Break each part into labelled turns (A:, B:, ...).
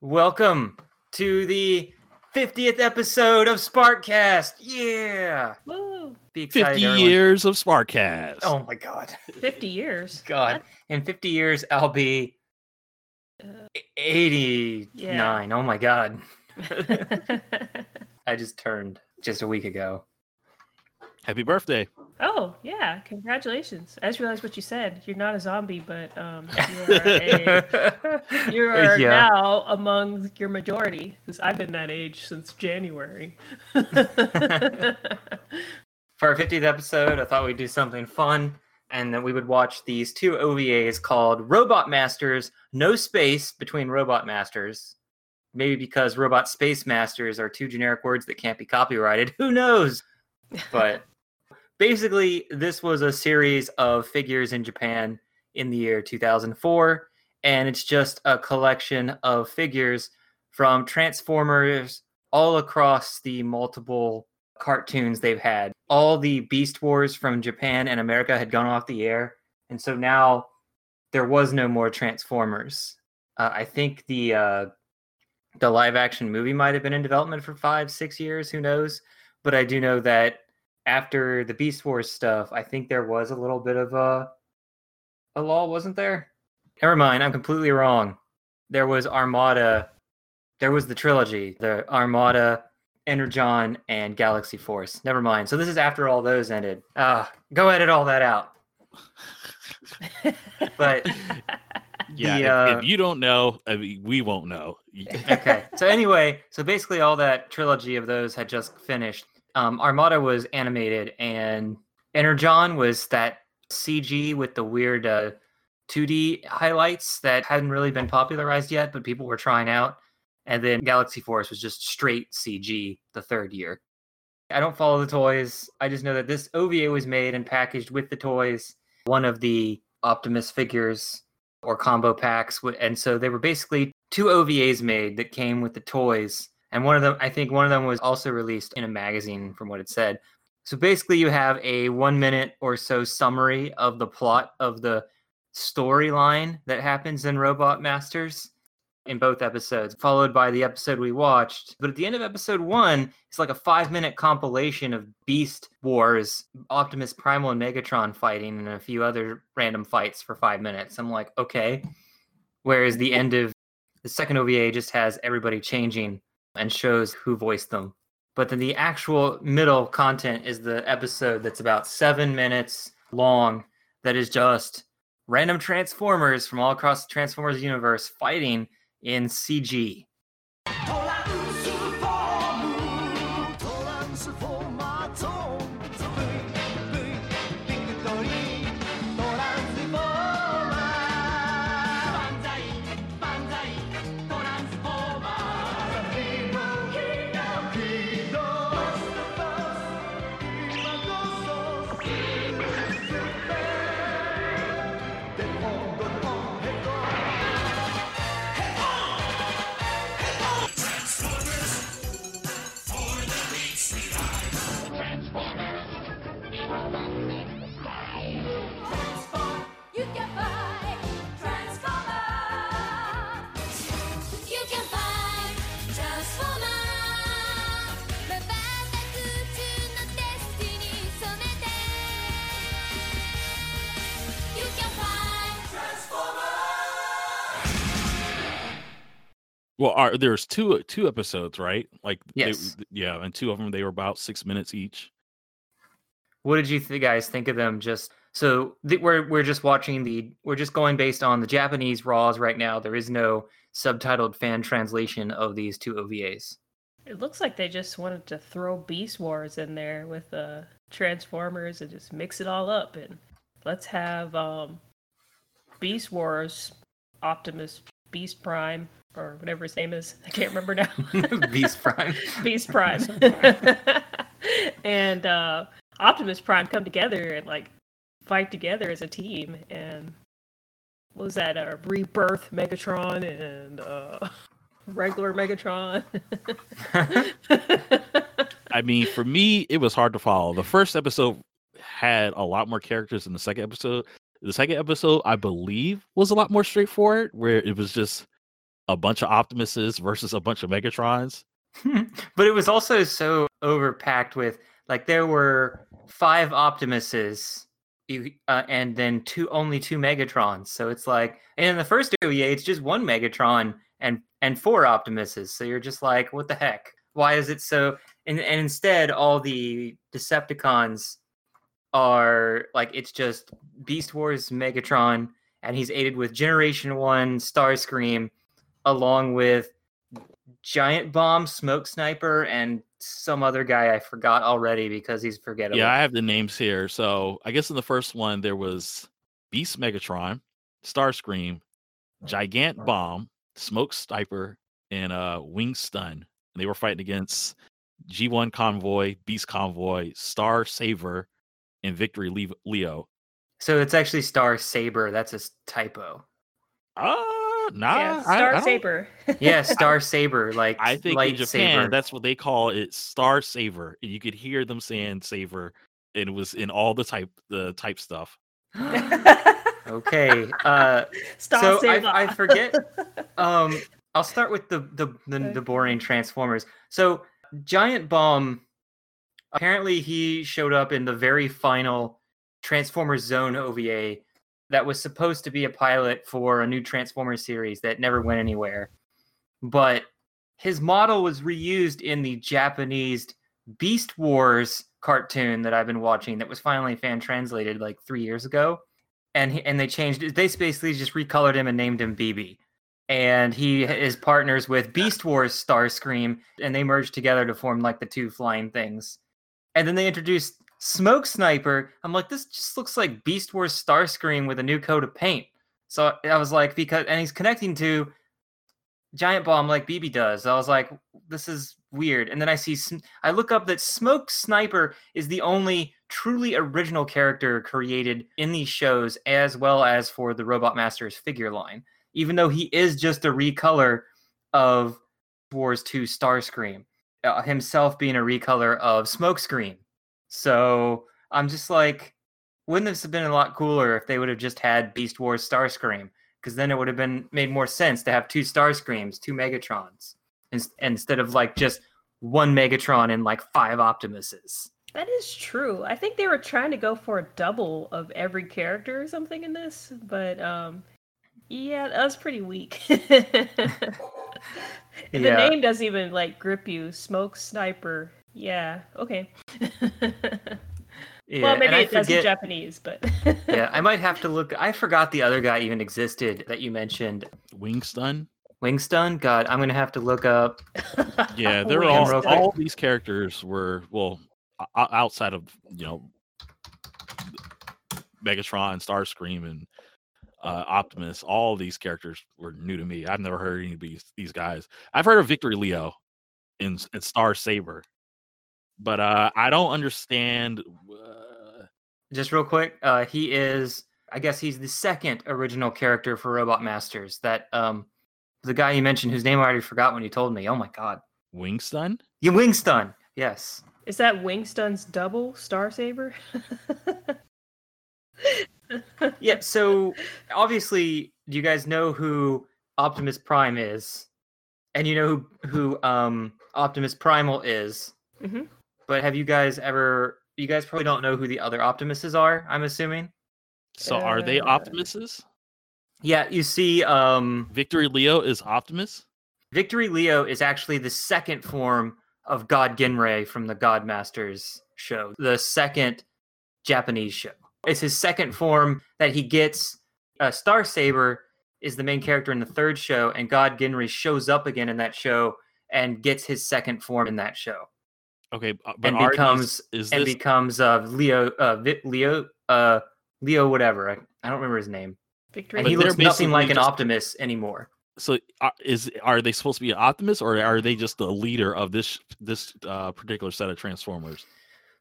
A: Welcome to the 50th episode of Sparkcast. Yeah.
B: Woo!
A: Be excited,
C: 50
A: everyone.
C: years of Sparkcast.
A: Oh my god.
B: 50 years.
A: God. In 50 years I'll be
B: Uh,
A: 89. Oh my god. I just turned just a week ago.
C: Happy birthday.
B: oh, yeah. Congratulations. I just realized what you said. You're not a zombie, but um, you are, a, you are
A: Yeah.
B: now among your majority because I've been that age since January.
A: For our 50th episode, I thought we'd do something fun and that we would watch these two OVAs called Robot Masters, no space between Robot Masters. Maybe because Robot Space Masters are two generic words that can't be copyrighted. Who knows? But basically, this was a series of figures in Japan in the year 2004, and it's just a collection of figures from Transformers all across the multiple cartoons they've had. All the Beast Wars from Japan and America had gone off the air, and so now there was no more Transformers. Uh, I think the uh, the live action movie might have been in development for five, six years. Who knows? But I do know that after the Beast Wars stuff, I think there was a little bit of a a law, wasn't there? Never mind, I'm completely wrong. There was Armada. There was the trilogy, the Armada, Energon, and Galaxy Force. Never mind. So this is after all those ended. Ah, go edit all that out. But
C: Yeah,
A: The,
C: if,
A: uh,
C: if you don't know, I mean, we won't know.
A: okay. So anyway, so basically all that trilogy of those had just finished. Um, Armada was animated, and Energon was that CG with the weird uh, 2D highlights that hadn't really been popularized yet, but people were trying out. And then Galaxy Force was just straight CG the third year. I don't follow the toys. I just know that this OVA was made and packaged with the toys. One of the Optimus figures or combo packs. And so they were basically two OVAs made that came with the toys. And one of them, I think one of them was also released in a magazine from what it said. So basically, you have a one minute or so summary of the plot of the storyline that happens in Robot Masters in both episodes, followed by the episode we watched. But at the end of episode one, it's like a five minute compilation of Beast Wars, Optimus Primal and Megatron fighting, and a few other random fights for five minutes. I'm like, okay. Whereas the end of the second OVA just has everybody changing and shows who voiced them. But then the actual middle content is the episode that's about seven minutes long that is just random Transformers from all across the Transformers universe fighting in CG.
C: Well, are, there's two two episodes, right? Like, they-
A: Yes.
C: yeah, and two of them they were about six minutes each.
A: What did you th- guys think of them? Just so th- we're we're just watching the we're just going based on the Japanese raws right now. There is no subtitled fan translation of these two OVAs.
B: It looks like they just wanted to throw Beast Wars in there with uh, Transformers and just mix it all up. And let's have um, Beast Wars, Optimus, Beast Prime, or whatever his name is. I can't remember now.
A: Beast Prime.
B: Beast Prime. and uh, Optimus Prime come together and like fight together as a team. And what was that? Uh, Rebirth Megatron and uh, regular Megatron.
C: I mean, for me, it was hard to follow. The first episode had a lot more characters than the second episode. The second episode, I believe, was a lot more straightforward, where it was just a bunch of Optimuses versus a bunch of Megatrons.
A: but it was also so overpacked with like there were five Optimuses uh, and then two only two Megatrons. So it's like and in the first OVA it's just one Megatron and and four Optimuses. So you're just like what the heck? Why is it so and, and instead all the Decepticons are like it's just Beast Wars Megatron and he's aided with Generation 1 Starscream along with Giant Bomb, Smoke Sniper, and some other guy I forgot already because he's forgettable.
C: Yeah, I have the names here. So I guess in the first one there was Beast Megatron, Starscream, Gigant Bomb, Smoke Sniper, and uh Wing Stun. And they were fighting against G1 Convoy, Beast Convoy, Star Saver, and Victory Leo.
A: So it's actually Star Saber. That's a typo.
C: Uh nah.
B: yeah,
C: I- I
B: Star Saber.
A: Yeah, Star Saber, like
C: I think in Japan,
A: saber.
C: that's what they call it, Star Saver. And you could hear them saying Saver, and it was in all the type the type stuff.
A: okay. Uh,
B: Star
A: so
B: Saber.
A: I, I forget. Um, I'll start with the the the, the boring Transformers. So Giant Bomb, apparently he showed up in the very final Transformers Zone OVA that was supposed to be a pilot for a new Transformers series that never went anywhere. But his model was reused in the Japanese Beast Wars cartoon that I've been watching that was finally fan translated like 3 years ago. And he, and they changed. They basically just recolored him and named him BB. And he is partners with Beast Wars Starscream and they merged together to form like the two flying things. And then they introduced Smoke Sniper. I'm like, this just looks like Beast Wars Starscream with a new coat of paint. So I was like, because and he's connecting to Giant Bomb like BB does. I was like, this is weird. And then I see, I look up that Smoke Sniper is the only truly original character created in these shows, as well as for the Robot Masters figure line. Even though he is just a recolor of Wars 2 Starscream, uh, himself being a recolor of Smokescreen. So I'm just like, wouldn't this have been a lot cooler if they would have just had Beast Wars Starscream? Because then it would have been made more sense to have two Starscreams, two Megatrons, ins- instead of like just one Megatron and like five Optimuses.
B: That is true. I think they were trying to go for a double of every character or something in this, but um yeah, that was pretty weak. The
A: Yeah.
B: name doesn't even like grip you. Smoke sniper. Yeah, okay.
A: Yeah,
B: well, maybe
A: and I
B: it does in Japanese, but
A: yeah, I might have to look. I forgot the other guy even existed that you mentioned.
C: Wing Stun.
A: Wingstun? God, I'm gonna have to look up.
C: Yeah, they're
B: Wing
C: all, all these characters were well o- o- outside of you know Megatron, Starscream, and uh, Optimus. All these characters were new to me. I've never heard any of these these guys. I've heard of Victory Leo in, in Star Saber, but uh, I don't understand. Uh,
A: Just real quick, uh, he is. I guess he's the second original character for Robot Masters. That um, the guy you mentioned, whose name I already forgot when you told me. Oh my God,
C: Wing Stun.
A: you Wingstun. Yes.
B: is that Wingstun's double Star Saber?
A: Yeah. So obviously, do you guys know who Optimus Prime is? And you know who who um Optimus Primal is.
B: Mhm.
A: But have you guys ever? You guys probably don't know who the other Optimuses are. I'm assuming.
C: So are they
B: Uh,
C: Optimuses?
A: Yeah. You see, um,
C: Victory Leo is Optimus.
A: Victory Leo is actually the second form of God Ginrai from the God Masters show, the second Japanese show. It's his second form that he gets. Uh, Star Saber is the main character in the third show, and God Ginrai shows up again in that show and gets his second form in that show,
C: Okay, uh, but
A: and becomes
C: these, is
A: and
C: this
A: becomes uh, Leo, uh, Vi- Leo, uh, Leo, whatever. I, I don't remember his name,
B: Victory.
A: and
C: But
A: he
C: they're
A: looks nothing like
C: basically
A: an
C: just-
A: Optimus anymore.
C: so uh, is are they supposed to be an Optimus or are they just the leader of this this uh, particular set of Transformers?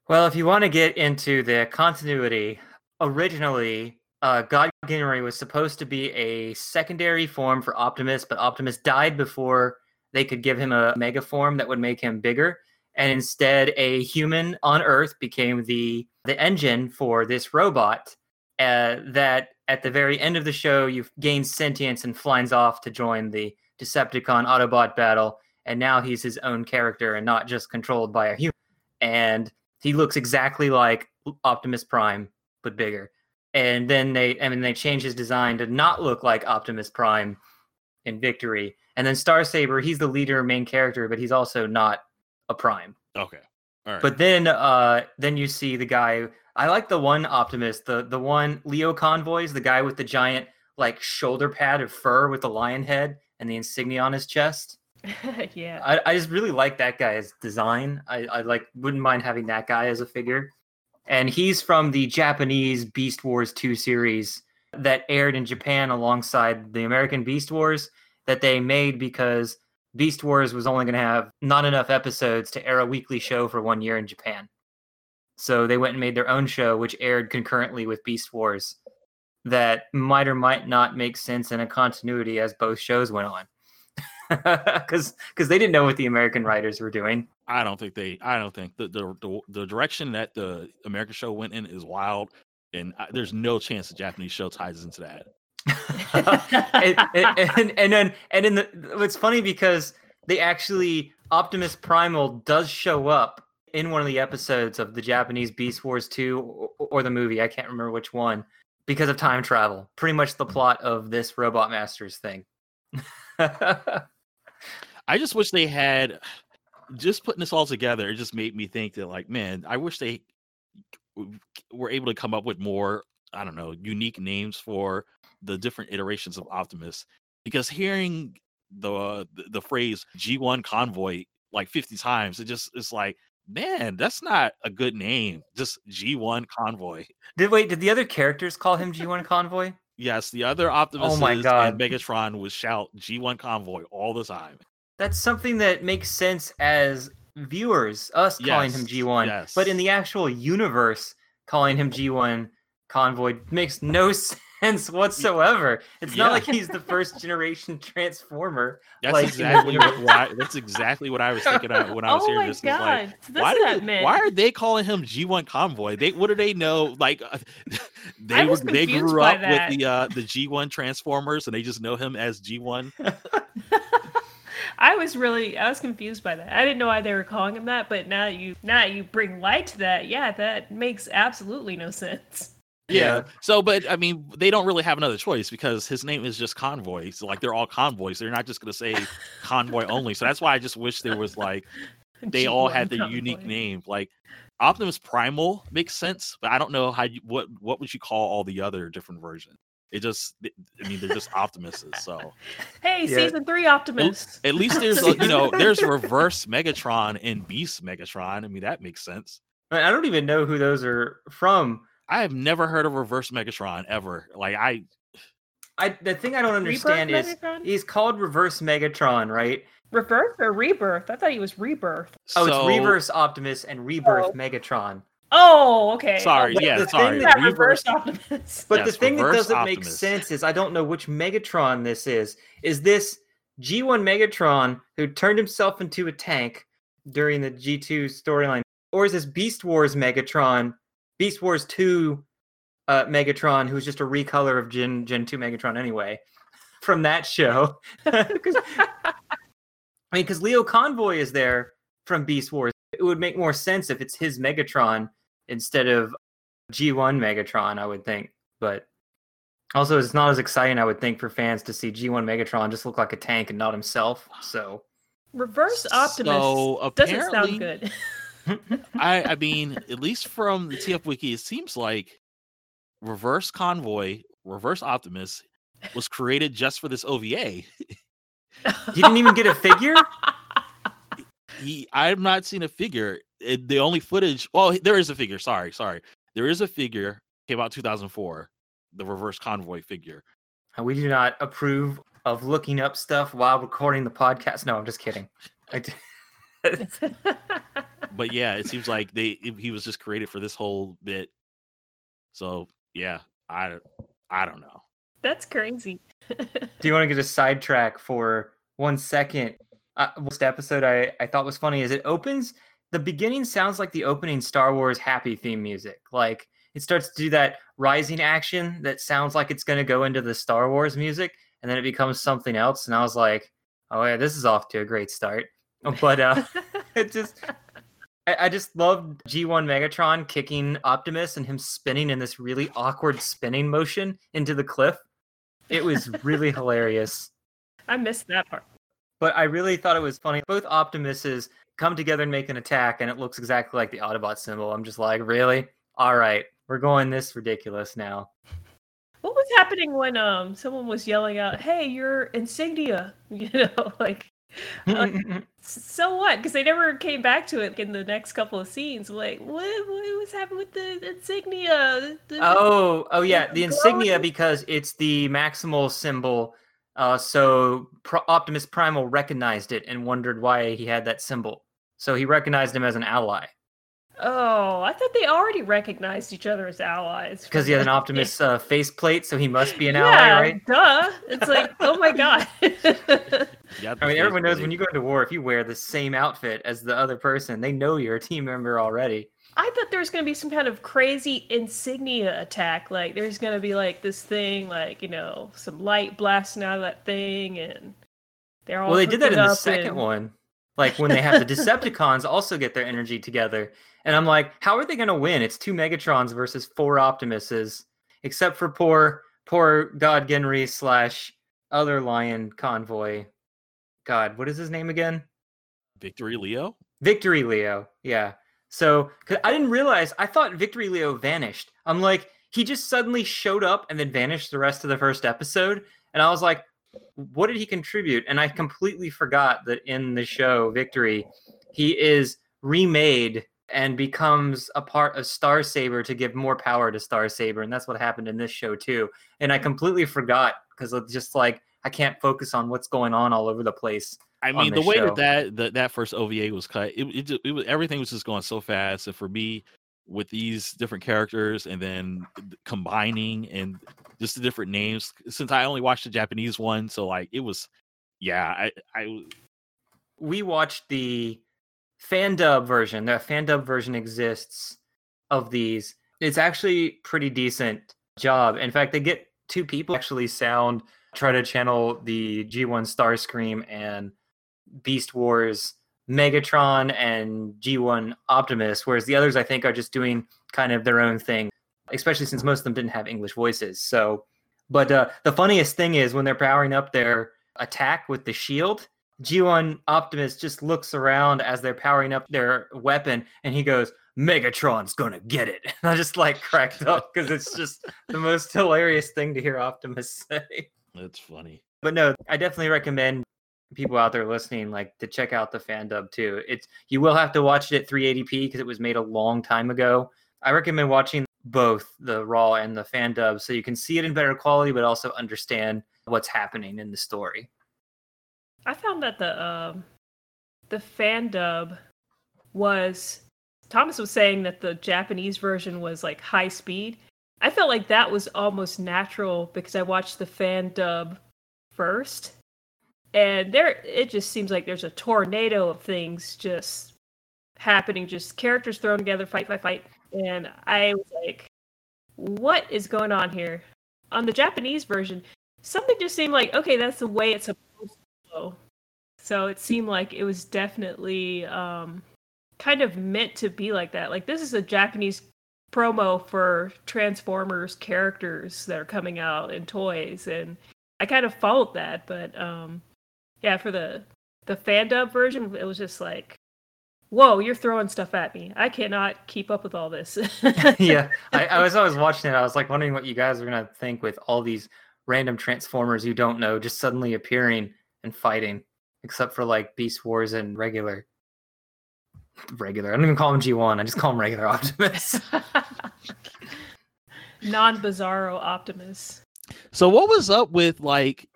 A: Well, if you want to get into the continuity, originally, uh, God Ginrai was supposed to be a secondary form for Optimus, but Optimus died before they could give him a mega form that would make him bigger. And instead, a human on Earth became the the engine for this robot. Uh, that at the very end of the show, you gain sentience and flies off to join the Decepticon Autobot battle, and now he's his own character and not just controlled by a human. And he looks exactly like Optimus Prime, but bigger. And then they, I mean, they changed his design to not look like Optimus Prime in Victory. And then Star Saber, he's the leader, main character, but he's also not a Prime.
C: Okay. All right.
A: But then, uh, then you see the guy. I like the one Optimus, the the one Leo Convoys, the guy with the giant like shoulder pad of fur with the lion head and the insignia on his chest.
B: yeah.
A: I, I just really like that guy's design. I, I like wouldn't mind having that guy as a figure. And he's from the Japanese Beast Wars 2 series that aired in Japan alongside the American Beast Wars that they made because Beast Wars was only going to have not enough episodes to air a weekly show for one year in Japan. So they went and made their own show, which aired concurrently with Beast Wars, that might or might not make sense in a continuity as both shows went on. Because they didn't know what the American writers were doing.
C: I don't think they. I don't think the the the, the direction that the American show went in is wild, and I, there's no chance the Japanese show ties into that.
A: and, and, and, then and in the it's funny because they actually Optimus Primal does show up in one of the episodes of the Japanese Beast Wars 2 or, or the movie. I can't remember which one because of time travel. Pretty much the plot of this Robot Masters thing.
C: I just wish they had just putting this all together. It just made me think that, like, man, I wish they were able to come up with more. I don't know, unique names for the different iterations of Optimus. Because hearing the uh, the, phrase G1 convoy like 50 times, it just it's like, man, that's not a good name. Just G1 convoy.
A: did wait? Did the other characters call him G1 Convoy?
C: Yes, the other Optimus
A: Oh my
C: and
A: God.
C: Megatron would shout G1 convoy all the time.
A: That's something that makes sense as viewers, us calling him G1. yes. But in the actual universe, calling him G1 Convoy makes no sense whatsoever. It's
C: Yeah.
A: not like he's the first generation Transformer.
C: That's
A: like,
C: exactly what, what I, that's exactly what I was thinking of when I was
B: oh
C: hearing
B: my
C: this. is like,
B: this
C: why,
B: is
C: do
B: that
C: why are they calling him G1 Convoy? They what do they know? Like uh, they were, they grew up
B: that.
C: with the uh, the G1 Transformers and they just know him as G1.
B: I was really I was confused by that. I didn't know why they were calling him that, but now that you now that you bring light to that, yeah, that makes absolutely no sense.
A: Yeah.
C: So, but I mean, they don't really have another choice because his name is just Convoy. So, like, they're all convoys. They're not just going to say Convoy only. So that's why I just wish there was like they all had
B: G1
C: their unique name. Like Optimus Primal makes sense, but I don't know how you what what would you call all the other different versions. It just, I mean, they're just Optimuses. So
B: Hey,
A: Yeah.
B: season three Optimus.
C: at least there's a, you know there's reverse Megatron and Beast Megatron. I mean that makes sense.
A: I I don't even know who those are from.
C: I have never heard of reverse Megatron ever. Like I
A: I the thing I don't
B: Rebirth
A: understand is
B: Megatron?
A: he's called Reverse Megatron, right?
B: Rebirth or rebirth? I thought he was rebirth.
A: Oh,
C: so-
A: it's Reverse Optimus and Rebirth
B: Oh.
A: Megatron.
B: Oh, okay.
C: Sorry,
A: But
C: yeah, sorry.
A: that
B: That reverse
C: Reverse-
B: Optimus.
A: But the thing that doesn't make sense is I don't know which Megatron this is. Is this G1 Megatron who turned himself into a tank during the G2 storyline? Or is this Beast Wars Megatron, Beast Wars 2 uh, Megatron, who's just a recolor of Gen, Gen 2 Megatron anyway, from that show? 'Cause- I mean, because Leo Convoy is there from Beast Wars. It would make more sense if it's his Megatron instead of G1 Megatron, I would think. But also, it's not as exciting, I would think, for fans to see G1 Megatron just look like a tank and not himself. So,
B: Reverse Optimus
C: So,
B: doesn't sound good.
C: I I mean, at least from the TF wiki, it seems like Reverse Convoy, Reverse Optimus was created just for this OVA.
A: he didn't even get a figure.
C: He, I've not seen a figure. It, the only footage, well, there is a figure. Sorry, sorry. There is a figure. Came out 2004. The Reverse Convoy figure.
A: Uh, we do not approve of looking up stuff while recording the podcast. No, I'm just kidding. I d-
C: But yeah, it seems like they he was just created for this whole bit. So yeah, I I don't know.
B: That's crazy.
A: do you want to get a sidetrack for one second? Uh, this episode I, I thought was funny is it opens the beginning sounds like the opening Star Wars happy theme music. Like it starts to do that rising action that sounds like it's going to go into the Star Wars music, and then it becomes something else. And I was like, Oh yeah, this is off to a great start. But uh, it just I, I just loved G1 Megatron kicking Optimus and him spinning in this really awkward spinning motion into the cliff. It was really hilarious.
B: I missed that part.
A: But I really thought it was funny. Both Optimuses come together and make an attack, and it looks exactly like the Autobot symbol. I'm just like, really? All right, we're going this ridiculous now.
B: What was happening when um someone was yelling out, "Hey, your insignia!" You know, like Uh, so what? Because they never came back to it in the next couple of scenes. Like, what? What was happening with the insignia? The-
A: oh, oh yeah, the
B: glowing-
A: insignia because it's the maximal symbol. Uh, so Pro- Optimus Primal recognized it and wondered why he had that symbol. So he recognized him as an ally
B: Oh, I thought they already recognized each other as allies.
A: because he has an Optimus uh, faceplate, so he must be an
B: yeah,
A: ally, right?
B: Duh. It's like, oh my god.
C: Yeah,
A: I mean, everyone knows when you go into war, if you wear the same outfit as the other person, they know you're a team member already.
B: I thought there was gonna be some kind of crazy insignia attack. Like there's gonna be like this thing, like you know, some light blasting out of that thing, and they're all.
A: Well, they did that in the second
B: and-
A: one. Like when they have the Decepticons also get their energy together. And I'm like, how are they going to win? It's two Megatrons versus four Optimuses, except for poor, poor God Ginrai slash other Lion convoy. God, what is his name again?
C: Victory Leo.
A: Victory Leo. Yeah. So 'cause I didn't realize, I thought Victory Leo vanished. I'm like, he just suddenly showed up and then vanished the rest of the first episode. And I was like, what did he contribute? And I completely forgot that in the show Victory, he is remade and becomes a part of Star Saber to give more power to Star Saber. And that's what happened in this show too. And I completely forgot because it's just like I can't focus on what's going on all over the place.
C: I mean, the way
A: show.
C: that that, that that first OVA was cut, it, it, just, it was everything was just going so fast. And for me, with these different characters and then combining and just the different names, since I only watched the Japanese one, so like it was, yeah, I, I
A: we watched the fan dub version. The fan dub version exists of these. It's actually pretty decent job. In fact, they get two people actually sound try to channel the G1 Starscream and Beast Wars Megatron and G1 Optimus, whereas the others I think are just doing kind of their own thing, especially since most of them didn't have English voices. So, but uh, the funniest thing is when they're powering up their attack with the shield, G1 Optimus just looks around as they're powering up their weapon and he goes, Megatron's gonna get it. And I just like cracked up because it's just the most hilarious thing to hear Optimus say.
C: That's funny.
A: But no, I definitely recommend people out there listening like to check out the fan dub too. It's you will have to watch it at 380p because it was made a long time ago. I recommend watching both the raw and the fan dub so you can see it in better quality but also understand what's happening in the story.
B: I found that the um, the fan dub was Thomas was saying that the Japanese version was like high speed. I felt like that was almost natural because I watched the fan dub first, and there it just seems like there's a tornado of things just happening, just characters thrown together, fight, fight, fight, and I was like, "What is going on here?" On the Japanese version, something just seemed like, okay, that's the way it's supposed to go. So it seemed like it was definitely um, kind of meant to be like that. Like this is a Japanese promo for Transformers characters that are coming out in toys, and I kind of followed that. But um, yeah, for the the fan dub version, it was just like, whoa, you're throwing stuff at me. I cannot keep up with all this.
A: yeah, I, I was always watching it. I was like wondering what you guys are gonna think with all these random Transformers you don't know just suddenly appearing and fighting, except for like Beast Wars and regular. Regular. I don't even call him G1. I just call him regular Optimus.
B: Non Bizarro Optimus.
C: So what was up with like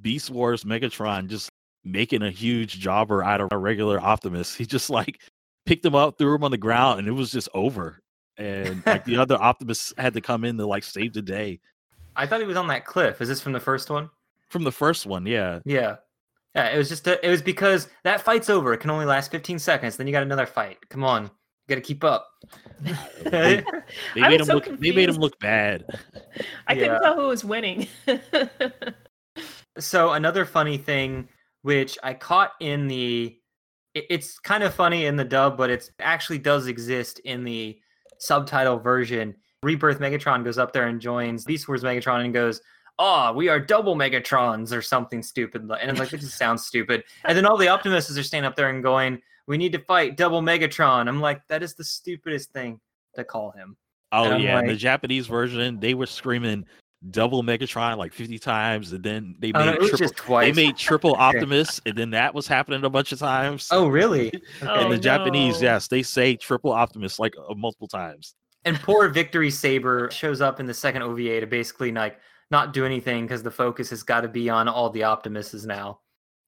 C: Beast Wars Megatron just making a huge jobber out of a regular Optimus? He just like picked him up, threw him on the ground, and it was just over. And like the other Optimus had to come in to like save the day.
A: I thought he was on that cliff. Is this from the first one?
C: From the first one, yeah.
A: Yeah. Yeah, it was just a, it was because that fight's over. It can only last 15 seconds. Then you got another fight. Come on. You got to keep up.
C: They
B: I
C: made
B: was
C: him
B: so
C: look they made him look bad.
B: I
A: Yeah.
B: couldn't tell who was winning.
A: so another funny thing which I caught in the. it- It's kind of funny in the dub, but it actually does exist in the subtitle version. Rebirth Megatron goes up there and joins Beast Wars Megatron and goes, "Oh, we are double Megatrons" or something stupid. li- And it's like, this just sounds stupid. And then all the Optimuses are standing up there and going, "We need to fight double Megatron." I'm like, that is the stupidest thing to call him.
C: Oh yeah, in the Japanese version, they were screaming double Megatron like 50 times, and then they
A: Oh,
C: made
A: no, it was
C: triple.
A: just twice.
C: They made triple Optimus, and then that was happening a bunch of times.
A: Oh, really?
C: in
B: Oh,
C: the Japanese,
B: no.
C: yes, they say triple Optimus like uh, multiple times.
A: And poor Victory Saber shows up in the second OVA to basically like not do anything because the focus has got to be on all the Optimuses now.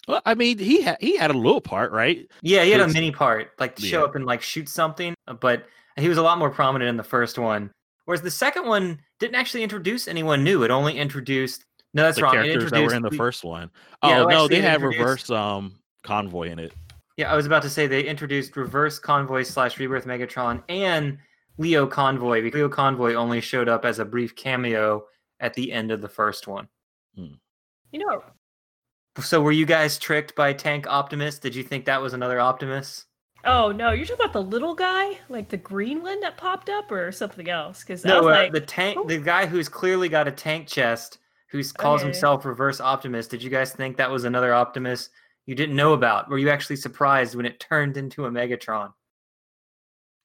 C: Well, I mean, he had he had a little part, right?
A: Yeah, he had a mini part, like to show up and like shoot something, uh, but he was a lot more prominent in the first one. Whereas the second one didn't actually introduce anyone new. It only introduced no, that's
C: the
A: wrong. It
C: characters that were in the
A: the-
C: first one.
A: Yeah,
C: Oh
A: well,
C: no, they
A: it
C: had reverse um convoy in it.
A: Yeah, I was about to say they introduced Reverse Convoy slash Rebirth Megatron and Leo Convoy. because Leo Convoy only showed up as a brief cameo at the end of the first one.
B: You know,
A: So were you guys tricked by Tank Optimus? Did you think that was another Optimus?
B: oh no, you're talking about the little guy, like the green one that popped up, or something else? Because I
A: No,
B: was
A: uh,
B: like,
A: the tank,
B: "Oh."
A: the guy who's clearly got a tank chest, who calls
B: Okay.
A: himself Reverse Optimus. Did you guys think that was another Optimus you didn't know about? Were you actually surprised when it turned into a Megatron?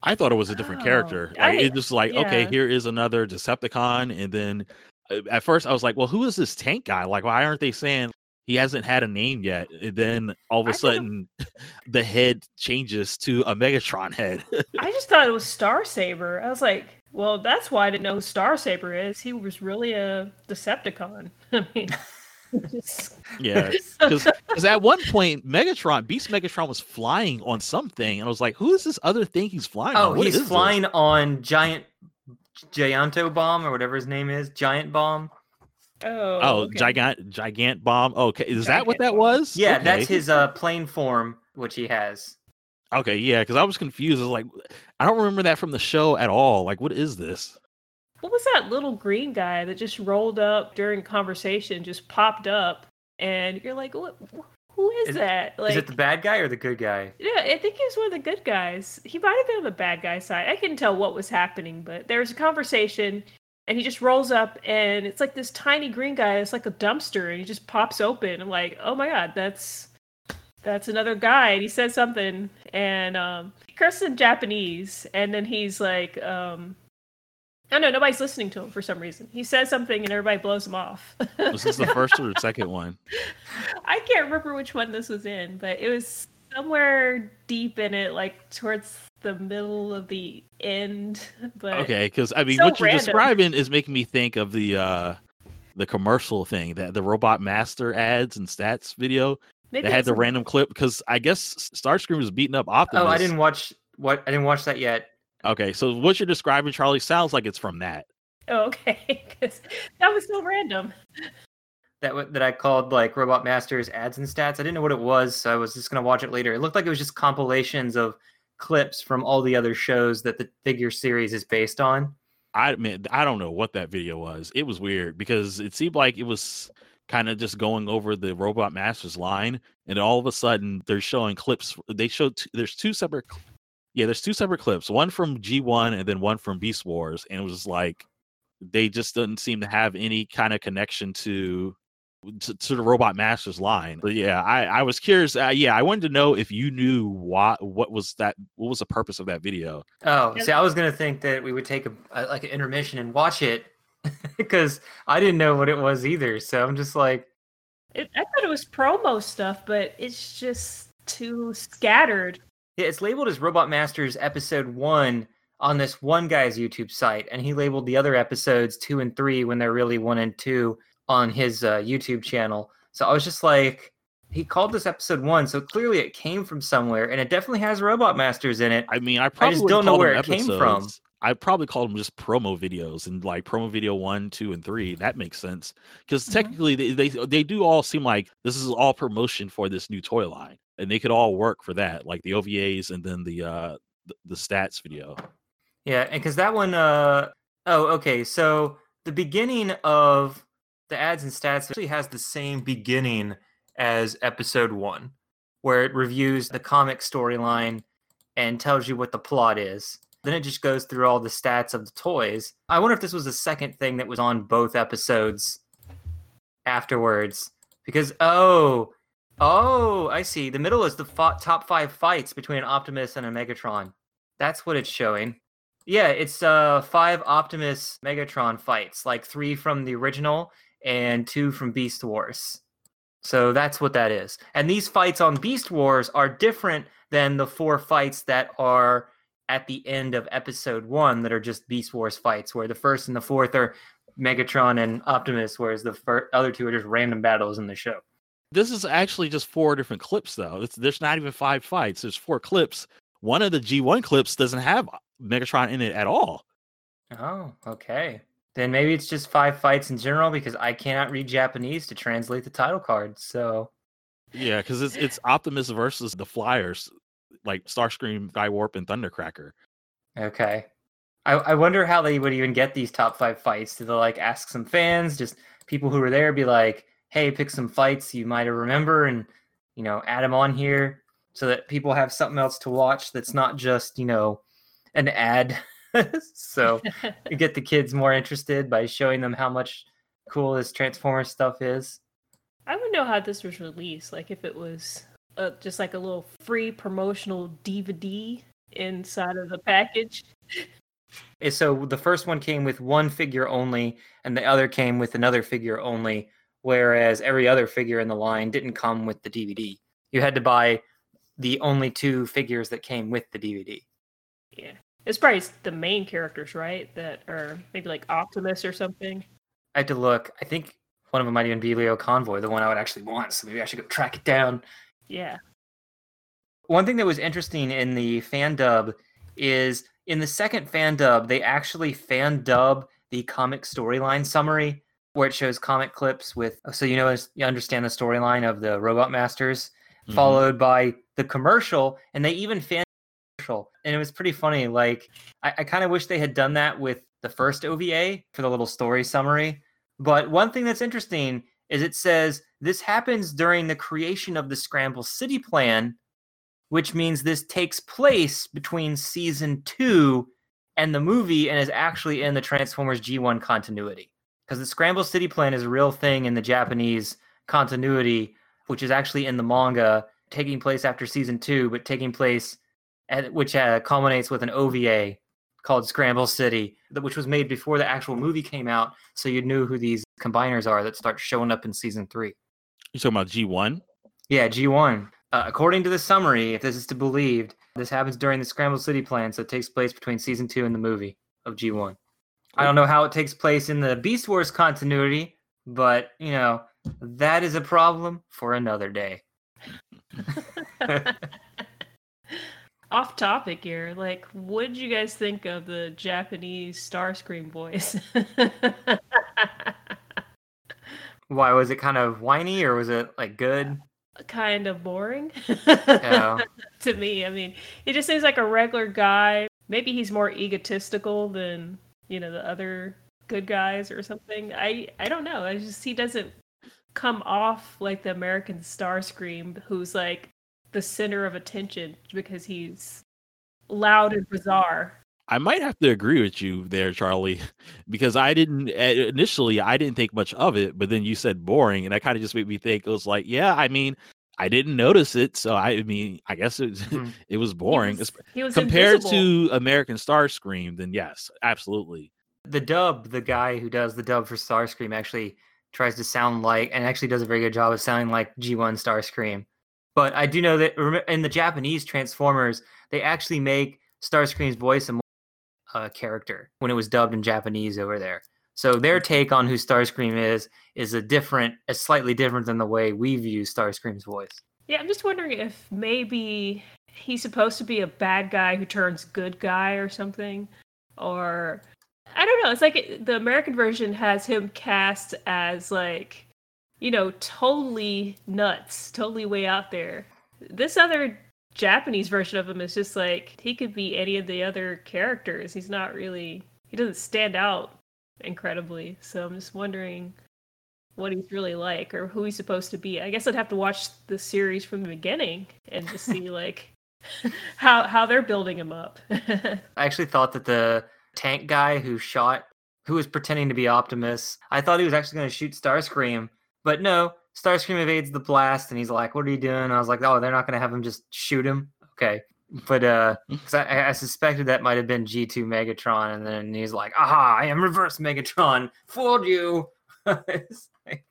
C: I thought it was a different
B: Oh,
C: character.
B: I-
C: it just like okay, here is another Decepticon, and then uh, at first I was like, well, who is this tank guy? Like, why aren't they saying he hasn't had a name yet? And then all of a
B: I thought
C: sudden, the head changes to a Megatron head.
B: I just thought it was Star Saber. I was like, well, that's why I didn't know who Star Saber is. He was really a Decepticon. I mean, just-
C: yeah, because at one point Megatron, Beast Megatron, was flying on something, and I was like, who is this other thing he's flying?
A: Oh,
C: on? What
A: he's
C: is this?
A: flying on Giant Gianto Bomb or whatever his name is. Giant Bomb.
B: Oh,
C: Oh,
B: okay.
C: gigant, gigant bomb. Okay, is that what that was?
A: Yeah,
C: Okay.
A: that's his uh plane form, which he has.
C: Okay, yeah, because I was confused. I was like, I don't remember that from the show at all. Like, what is this?
B: What was that little green guy that just rolled up during conversation, just popped up, and you're like, what? Who is,
A: Is-
B: that? Like,
A: is it the bad guy or the good guy?
B: Yeah, I think he was one of the good guys. He might have been on the bad guy side. I couldn't tell what was happening, but there was a conversation, and he just rolls up, and it's like this tiny green guy. It's like a dumpster, and he just pops open. I'm like, oh my god, that's that's another guy. And he says something, and um, he curses in Japanese, and then he's like, um, I don't know, nobody's listening to him for some reason. He says something, and everybody blows him off.
C: Was this the first or the second one?
B: I can't remember which one this was in, but it was somewhere deep in it, like towards the middle of the end. But
C: Okay, because I mean,
B: so
C: what you're
B: random.
C: describing is making me think of the uh the commercial thing that the Robot Master ads and stats video
B: maybe
C: that had the
B: a-
C: random clip. Because I guess Starscream was beating up Optimus.
A: Oh, I didn't watch what I didn't watch that yet.
C: Okay, so what you're describing, Charlie, sounds like it's from that.
B: Oh, okay, 'cause that was so random.
A: That wa- that I called like Robot Masters ads and stats. I didn't know what it was, so I was just gonna watch it later. It looked like it was just compilations of clips from all the other shows that the figure series is based on.
C: I mean, I don't know what that video was. It was weird because it seemed like it was kind of just going over the Robot Masters line, and all of a sudden they're showing clips. They showed t- there's two separate, yeah, there's two separate clips. One from G1 and then one from Beast Wars, and it was like they just didn't seem to have any kind of connection to. To, to the robot masters line but yeah i i was curious uh, yeah i wanted to know if you knew what what was that what was the purpose of that video
A: Oh, see, I was gonna think that we would take a, a like an intermission and watch it because I didn't know what it was either. So I'm just like,
B: It, I thought it was promo stuff, but it's just too scattered.
A: yeah, it's labeled as Robot Masters Episode One on this one guy's YouTube site, and he labeled the other episodes two and three when they're really one and two on his uh, YouTube channel. So I was just like, he called this episode one, so clearly it came from somewhere, and it definitely has Robot Masters in it.
C: I mean, I probably
A: just don't know where it came from.
C: I probably called them just promo videos and like promo video one, two, and three. That makes sense because
B: Mhm.
C: technically they, they they do all seem like this is all promotion for this new toy line, and they could all work for that, like the OVAs and then the uh the, the stats video.
A: Yeah, and because that one, uh, oh, okay. So the beginning of the ads and stats actually has the same beginning as episode one, where it reviews the comic storyline and tells you what the plot is. Then it just goes through all the stats of the toys. I wonder if this was the second thing that was on both episodes afterwards. Because, oh, oh, I see. The middle is the fo- top five fights between an Optimus and a Megatron. That's what it's showing. Yeah, it's uh five Optimus Megatron fights, like three from the original and two from Beast Wars. So that's what that is. And these fights on Beast Wars are different than the four fights that are at the end of episode one that are just Beast Wars fights, where the first and the fourth are Megatron and Optimus, whereas the fir- other two are just random battles in the show.
C: This is actually just four different clips, though. It's, there's not even five fights. There's four clips. One of the G1 clips doesn't have Megatron in it at all.
A: Oh, okay. Then maybe it's just five fights in general because I cannot read Japanese to translate the title card. So
C: Yeah, because it's it's Optimus versus the Flyers, like Starscream, Skywarp, and Thundercracker.
A: Okay. I, I wonder how they would even get these top five fights. Do they like ask some fans, just people who were there, be like, hey, pick some fights you might remember and, you know, add them on here so that people have something else to watch that's not just, you know, an ad. so you get the kids more interested by showing them how much cool this Transformers stuff is.
B: I wouldn't know how this was released. Like if it was uh, just like a little free promotional DVD inside of the package.
A: So the first one came with one figure only, and the other came with another figure only. Whereas every other figure in the line didn't come with the DVD. You had to buy the only two figures that came with the DVD.
B: Yeah. It's probably the main characters, right? That are maybe like Optimus or something.
A: I had to look. I think one of them might even be Leo Convoy, the one I would actually want. So maybe I should go track it down.
B: Yeah.
A: One thing that was interesting in the fan dub is in the second fan dub, they actually fan dub the comic storyline summary where it shows comic clips with so you know you understand the storyline of the robot masters
C: Mhm.
A: followed by the commercial and they even fan commercial and it was pretty funny like i, I kind of wish they had done that with the first ova for the little story summary. But one thing that's interesting is it says this happens during the creation of the scramble city plan which means this takes place between season two and the movie and is actually in the transformers g1 continuity. Because the scramble city plan is a real thing in the japanese continuity which is actually in the manga, taking place after season two, but taking place at which uh, culminates with an OVA called Scramble City, which was made before the actual movie came out, so you knew who these combiners are that start showing up in season three.
C: You talking about G1?
A: Yeah, G1. Uh, according to the summary, if this is to be believed, this happens during the Scramble City plan, so it takes place between season two and the movie of G1. I don't know how it takes place in the Beast Wars continuity, but you know that is a problem for another day.
B: Off topic here. Like, what did you guys think of the Japanese Starscream voice?
A: Why was it kind of whiny or was it like good?
B: kind of boring
A: Yeah. Oh.
B: to me. I mean, he just seems like a regular guy. Maybe he's more egotistical than you know the other good guys or something. I I don't know. I just he doesn't come off like the American Starscream, who's like the center of attention because he's loud and bizarre.
C: I might have to agree with you there, Charlie, because I didn't eh, initially I didn't think much of it, but then you said boring, and that kind of just made me think it was like, yeah, I mean, I didn't notice it, so I mean, I guess it
A: Hmm.
C: it was
B: He
C: boring
B: was, he was
C: compared
B: invisible.
C: to American Starscream. Then yes, absolutely.
A: The dub, the guy who does the dub for Starscream actually tries to sound like and actually does a very good job of sounding like G1 Starscream. But I do know that in the Japanese Transformers, they actually make Starscream's voice a more uh, character when it was dubbed in Japanese over there. So their take on who Starscream is is a different, a slightly different than the way we view Starscream's voice.
B: Yeah, I'm just wondering if maybe he's supposed to be a bad guy who turns good guy or something, or I don't know. It's like the American version has him cast as like, you know, totally nuts, totally way out there. This other Japanese version of him is just like he could be any of the other characters. He's not really. He doesn't stand out incredibly. So I'm just wondering what he's really like or who he's supposed to be. I guess I'd have to watch the series from the beginning and just see like how how they're building him up.
A: I actually thought that the tank guy who shot, who was pretending to be Optimus, I thought he was actually going to shoot Starscream, but no, Starscream evades the blast, and he's like, "What are you doing?" I was like, "Oh, they're not going to have him just shoot him." Okay, but uh, because I, I suspected that might have been G two Megatron, and then he's like, "Aha! I am Reverse Megatron, fooled you." It's like-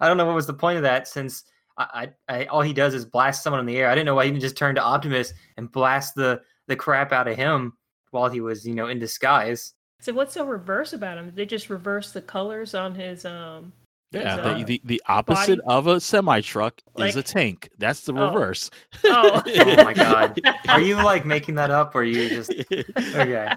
A: I don't know what was the point of that, since I, I, I all he does is blast someone in the air. I didn't know why he didn't just turn to Optimus and blast the the crap out of him while he was, you know, in disguise.
B: so what's so reverse about him? Did they just reverse the colors on his um
C: Yeah,
B: his,
C: the, the, the opposite
B: body?
C: of a semi truck is a tank. That's the
B: Oh.
C: reverse.
B: Oh.
A: Oh my god. Are you like making that up or are you just okay?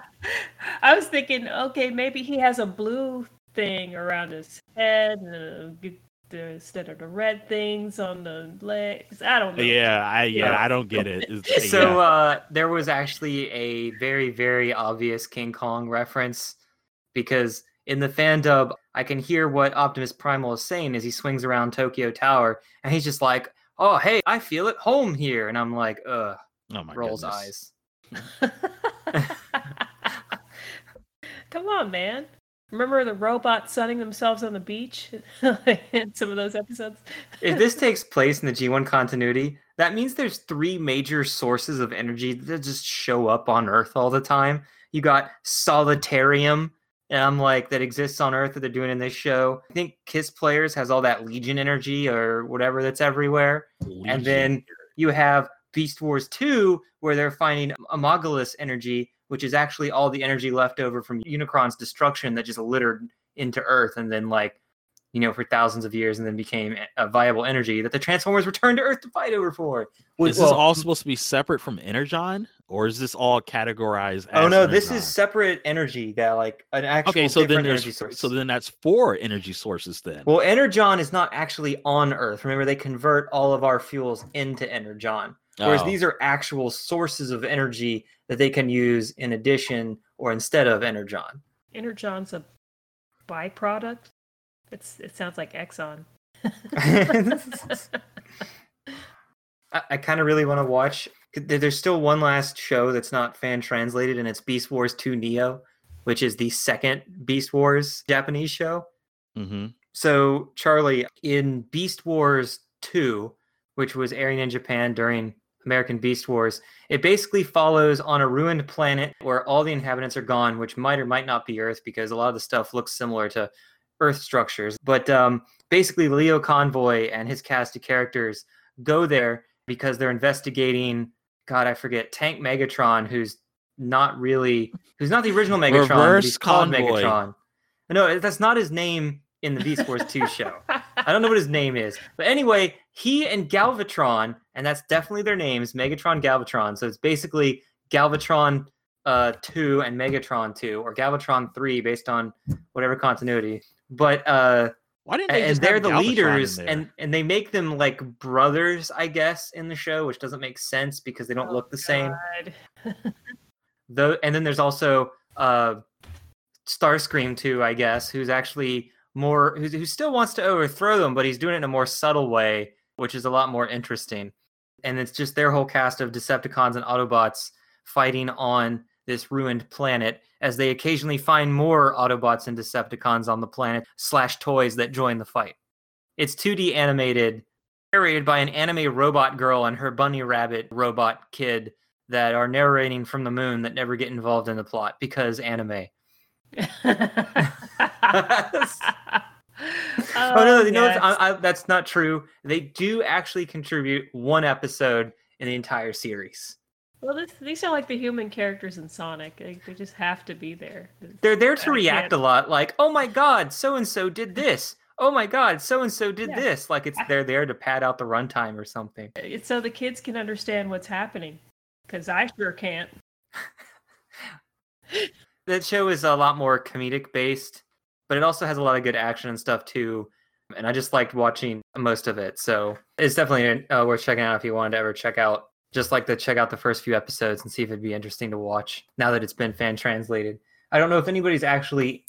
B: I was thinking, okay, maybe he has a blue thing around his head and uh, g- the- instead of the red things on the legs. I don't know.
C: yeah, I yeah,
A: Yeah.
C: I don't get it. It's-
A: So
C: yeah.
A: uh there was actually a very, very obvious King Kong reference because in the fan dub, I can hear what Optimus Primal is saying as he swings around Tokyo Tower, and he's just like, Oh hey, I feel at home here. And I'm like, ugh,
C: oh my
A: rolls
C: goodness.
A: eyes.
B: Come on, man. Remember the robots sunning themselves on the beach in some of those episodes?
A: if this takes place in the G1 continuity, that means there's three major sources of energy that just show up on Earth all the time. You got Solitarium, um, like that exists on Earth that they're doing in this show. I think Kiss Players has all that Legion energy or whatever that's everywhere. And then you have Beast Wars 2, where they're finding Angolmois energy, which is actually all the energy left over from Unicron's destruction that just littered into Earth and then, like, you know, for thousands of years and then became a viable energy that the Transformers returned to Earth to fight over for. Which-
C: is this
A: well,
C: all supposed to be separate from Energon, or is this all categorized?
A: Oh
C: as
A: no, this is separate energy that like an actual
C: okay. So then there's
A: energy source.
C: so then that's four energy sources then.
A: well, Energon is not actually on Earth. Remember, they convert all of our fuels into Energon. Whereas
C: Oh.
A: these are actual sources of energy that they can use in addition or instead of Energon.
B: Energon's a byproduct. It's it sounds like Exxon.
A: I, I kind of really want to watch. There's still one last show that's not fan translated, and it's Beast Wars 2 Neo, which is the second Beast Wars Japanese show.
C: hmm
A: So, Charlie, in Beast Wars 2, which was airing in Japan during American Beast Wars, it basically follows on a ruined planet where all the inhabitants are gone, which might or might not be Earth because a lot of the stuff looks similar to Earth structures. But um, basically, Leo Convoy and his cast of characters go there because they're investigating, God, I forget, Tank Megatron, who's not really, who's not the original Megatron, but he's
C: Reverse
A: called
C: Convoy.
A: Megatron. No, that's not his name in the Beast Wars 2 show. I don't know what his name is. But anyway, he and Galvatron, and that's definitely their names, Megatron, Galvatron. So it's basically Galvatron uh, 2 and Megatron 2, or Galvatron 3 based on whatever continuity. But uh
C: Why didn't they
A: and
C: just
A: they're the
C: Galvatron
A: leaders and and they make them like brothers, I guess, in the show, which doesn't make sense because they don't
B: Oh,
A: look the same.
B: God.
A: Though and then there's also uh Starscream too, I guess, who's actually more who, who still wants to overthrow them, but he's doing it in a more subtle way, which is a lot more interesting. And it's just their whole cast of Decepticons and Autobots fighting on this ruined planet as they occasionally find more Autobots and Decepticons on the planet slash toys that join the fight. It's 2D animated, narrated by an anime robot girl and her bunny rabbit robot kid that are narrating from the moon that never get involved in the plot because anime. oh no, you
B: yes.
A: what? I, I, that's not true. They do actually contribute one episode in the entire series.
B: Well, this, these are like the human characters in Sonic. They, they just have to be there.
A: They're there to
B: I
A: react
B: can't-
A: a lot, like, "Oh my god, so and so did this." Oh my god, so and so did
B: Yeah.
A: this. Like it's they're there to pad out the runtime or something.
B: It's so the kids can understand what's happening. Because I sure can't.
A: That show is a lot more comedic based, but it also has a lot of good action and stuff too. And I just liked watching most of it, so it's definitely uh, worth checking out if you wanted to ever check out. Just like to check out the first few episodes and see if it'd be interesting to watch now that it's been fan translated. I don't know if anybody's actually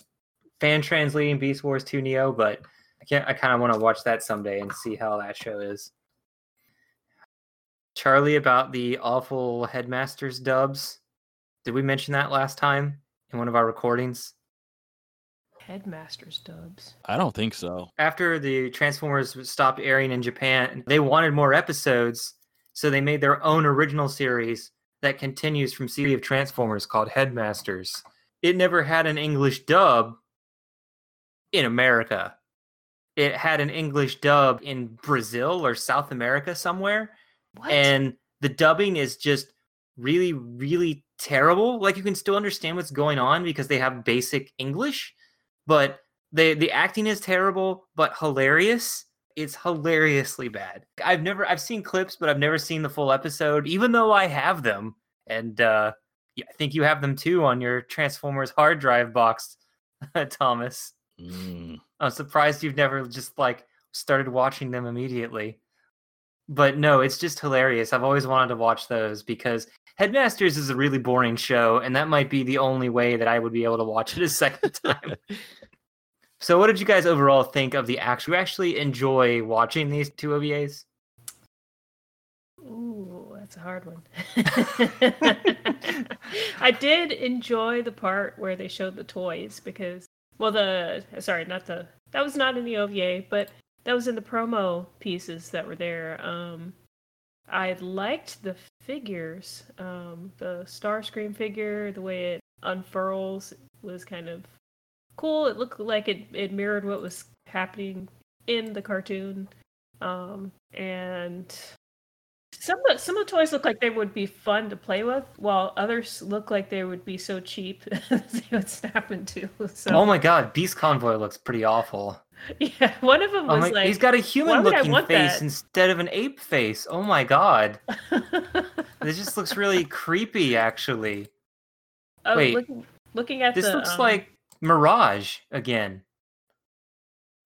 A: fan translating Beast Wars 2 Neo, but I can't, I kind of want to watch that someday and see how that show is. Charlie, about the awful Headmasters dubs. Did we mention that last time in one of our recordings?
B: Headmasters dubs.
C: I don't think so.
A: After the Transformers stopped airing in Japan, they wanted more episodes, so they made their own original series that continues from City of Transformers called Headmasters. It never had an English dub in America. It had an English dub in Brazil or South America somewhere.
B: What?
A: and the dubbing is just really really terrible like you can still understand what's going on because they have basic english but the the acting is terrible but hilarious it's hilariously bad i've never i've seen clips but i've never seen the full episode even though i have them and uh yeah, i think you have them too on your transformers hard drive box thomas
C: Mm.
A: i'm surprised you've never just like started watching them immediately but no, it's just hilarious. I've always wanted to watch those because Headmasters is a really boring show, and that might be the only way that I would be able to watch it a second time. So, what did you guys overall think of the actual? You actually enjoy watching these two OVAs?
B: Ooh, that's a hard one. I did enjoy the part where they showed the toys because, well, the sorry, not the that was not in the OVA, but that was in the promo pieces that were there. Um, I liked the figures, um, the Starscream figure, the way it unfurls was kind of cool. It looked like it it mirrored what was happening in the cartoon, um, and some of, some of the toys look like they would be fun to play with, while others look like they would be so cheap they would snap into. So
A: Oh my god, Beast Convoy looks pretty awful.
B: yeah, one of them
A: Oh
B: was
A: my,
B: like
A: he's got a
B: human-looking
A: face
B: that?
A: instead of an ape face. Oh my god. This just looks really creepy, actually.
B: oh,
A: wait.
B: looking, looking at
A: This
B: the,
A: looks
B: um,
A: like Mirage again.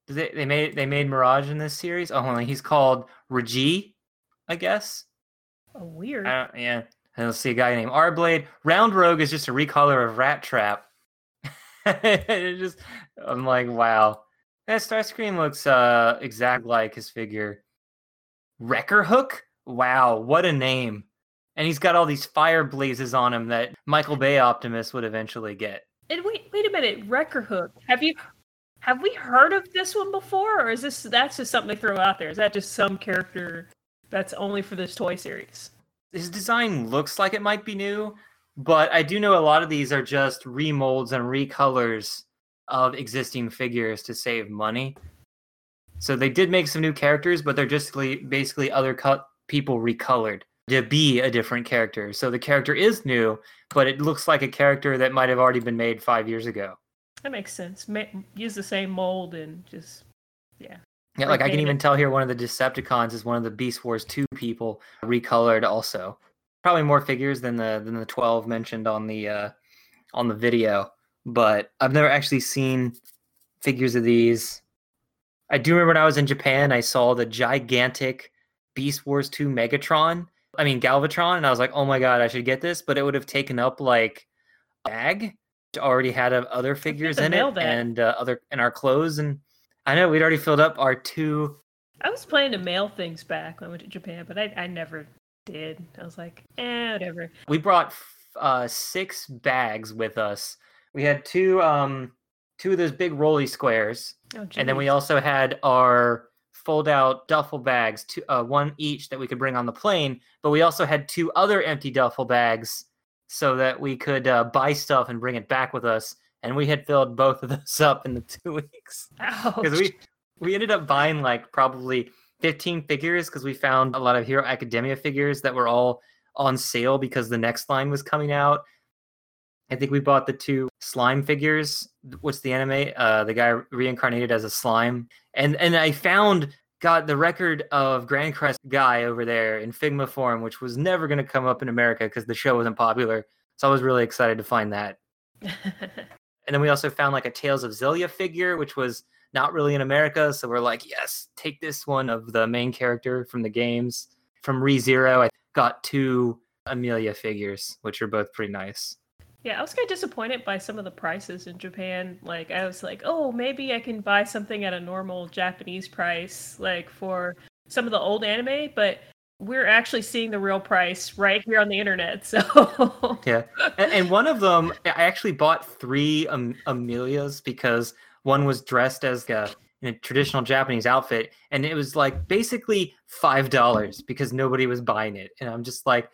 A: They, they made they made Mirage in this series. Oh, he's called Raji, I guess.
B: oh, weird. Yeah.
A: I don't, yeah. And let's see a guy named Arblade. Round Rogue is just a recolor of Rat Trap. it just I'm like, wow. That Starscream looks uh exact like his figure. Wrecker Hook? Wow, what a name. And he's got all these fire blazes on him that Michael Bay Optimus would eventually get.
B: And wait, wait a minute, Wrecker Hook. Have you have we heard of this one before, or is this that's just something they throw out there? Is that just some character that's only for this toy series?
A: his design looks like it might be new, but I do know a lot of these are just remolds and recolors of existing figures to save money. So they did make some new characters, but they're just basically other cut people recolored to be a different character. So the character is new, but it looks like a character that might have already been made five years ago.
B: That makes sense. Ma- use the same mold and just yeah.
A: Yeah, like I can even tell here one of the Decepticons is one of the Beast Wars 2 people recolored also. Probably more figures than the than the 12 mentioned on the uh on the video, but I've never actually seen figures of these. I do remember when I was in Japan, I saw the gigantic Beast Wars 2 Megatron. I mean Galvatron, and I was like, "Oh my god, I should get this!" But it would have taken up like a bag. Already had uh, other figures in it
B: that.
A: and uh, other and our clothes, and I know we'd already filled up our two
B: I was planning to mail things back when I went to Japan, but I, I never did. I was like, eh, whatever.
A: we brought uh six bags with us we had two um two of those big rolly squares
B: Oh,
A: and then we also had our fold out duffel bags two uh, one each that we could bring on the plane but we also had two other empty duffel bags so that we could uh, buy stuff and bring it back with us and we had filled both of those up in the two weeks because we we ended up buying like probably 15 figures because we found a lot of Hero Academia figures that were all on sale because the next line was coming out. I think we bought the two slime figures. What's the anime? Uh, the guy reincarnated as a slime, and and I found got the record of Grancrest guy over there in Figma form, which was never going to come up in America because the show wasn't popular. So I was really excited to find that. And then we also found like a Tales of Xillia figure, which was not really in America. So we're like, yes, take this one of the main character from the games. From ReZero, I got two Emilia figures, which are both pretty nice.
B: Yeah, I was kind of disappointed by some of the prices in Japan. Like, I was like, oh, maybe I can buy something at a normal Japanese price, like for some of the old anime, but we're actually seeing the real price right here on the internet. So,
A: Yeah, and, one of them, I actually bought three Emilias because one was dressed as a, in a traditional Japanese outfit, and it was like basically five dollars because nobody was buying it, and I'm just like,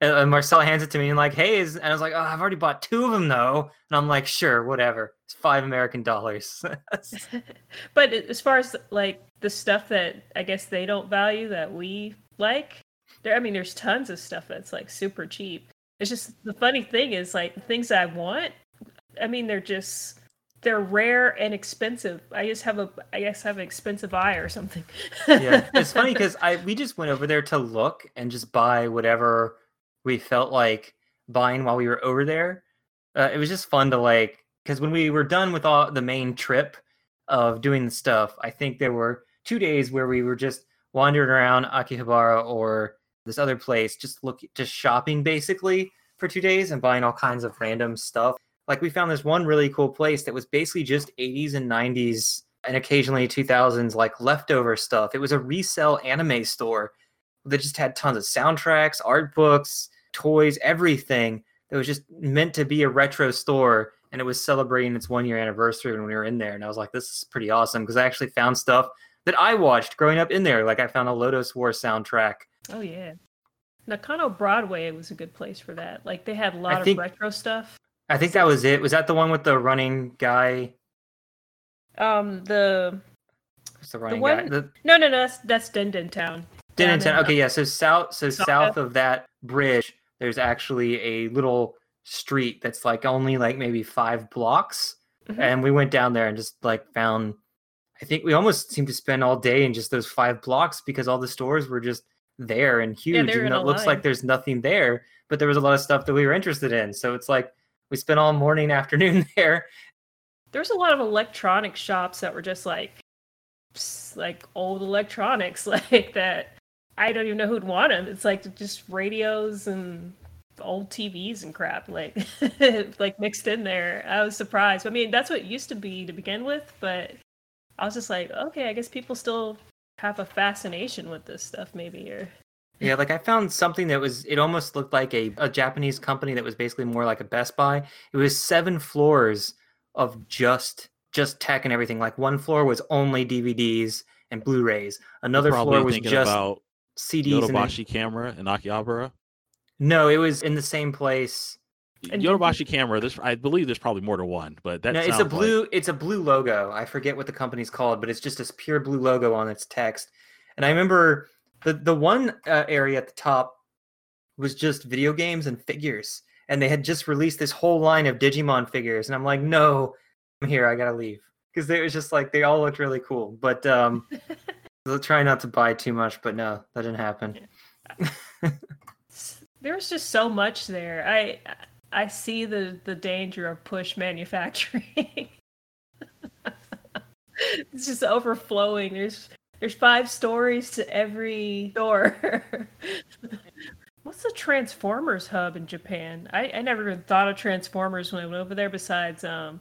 A: and Marcel hands it to me and like, hey, is, and I was like, oh, I've already bought two of them though, and I'm like, sure, whatever, it's five American dollars.
B: but as far as like the stuff that I guess they don't value that we like, there, I mean, there's tons of stuff that's like super cheap. It's just the funny thing is like the things I want. I mean, they're just they're rare and expensive. I just have a I guess I have an expensive eye or something.
A: yeah, it's funny because I we just went over there to look and just buy whatever we felt like buying while we were over there. Uh, it was just fun to like because when we were done with all the main trip of doing the stuff, I think there were two days where we were just wandering around Akihabara or this other place, just look just shopping basically for two days and buying all kinds of random stuff. Like we found this one really cool place that was basically just 80s and 90s and occasionally 2000s like leftover stuff. It was a resell anime store that just had tons of soundtracks, art books, toys, everything that was just meant to be a retro store and it was celebrating its one year anniversary when we were in there and I was like this is pretty awesome because I actually found stuff that I watched growing up in there like I found a Lodoss War soundtrack.
B: oh yeah. Nakano Broadway was a good place for that. Like they had a lot
A: think-
B: of retro stuff.
A: I think that was it. Was that the one with the running guy?
B: Um the
A: What's the running guy?
B: one-
A: The
B: no no no that's that's Denden Town. Down
A: Denton.
B: in,
A: Okay, yeah. So south, so
B: South-
A: south of that bridge, there's actually a little street that's like only like maybe five blocks,
B: Mhm.
A: and we went down there and just like found. I think we almost seemed to spend all day in just those five blocks because all the stores were just there and huge.
B: they're
A: even
B: in
A: though
B: a
A: it looks
B: line.
A: like there's nothing there, but there was a lot of stuff that we were interested in. So it's like we spent all morning, afternoon there.
B: There's a lot of electronic shops that were just like like old electronics like that I don't even know who'd want them. It's like just radios and old TVs and crap like like mixed in there. I was surprised. I mean, that's what it used to be to begin with, but I was just like, okay, I guess people still have a fascination with this stuff maybe or
A: Yeah, like I found something that was it almost looked like a, a Japanese company that was basically more like a Best Buy. It was seven floors of just just tech and everything. Like one floor was only DVDs and Blu-rays. Another floor was just
C: about
A: CDs and then-
C: Yodobashi camera in Akihabara.
A: No, it was in the same place.
B: And
C: Yodobashi camera. This I believe there's probably more than one, but that
A: no, it's a
C: sounds like-
A: blue it's a blue logo. I forget what the company's called, but it's just this pure blue logo on its text. And I remember the the one uh, area at the top was just video games and figures. And they had just released this whole line of Digimon figures and I'm like, "No, I'm here. I got to leave." Cuz it was just like they all looked really cool. But um I'll try not to buy too much, but no, that didn't happen.
B: there's just so much there. I I see the the danger of push manufacturing. it's just overflowing. There's there's five stories to every door. What's the Transformers hub in Japan? I, I never even thought of Transformers when I went over there. Besides, um,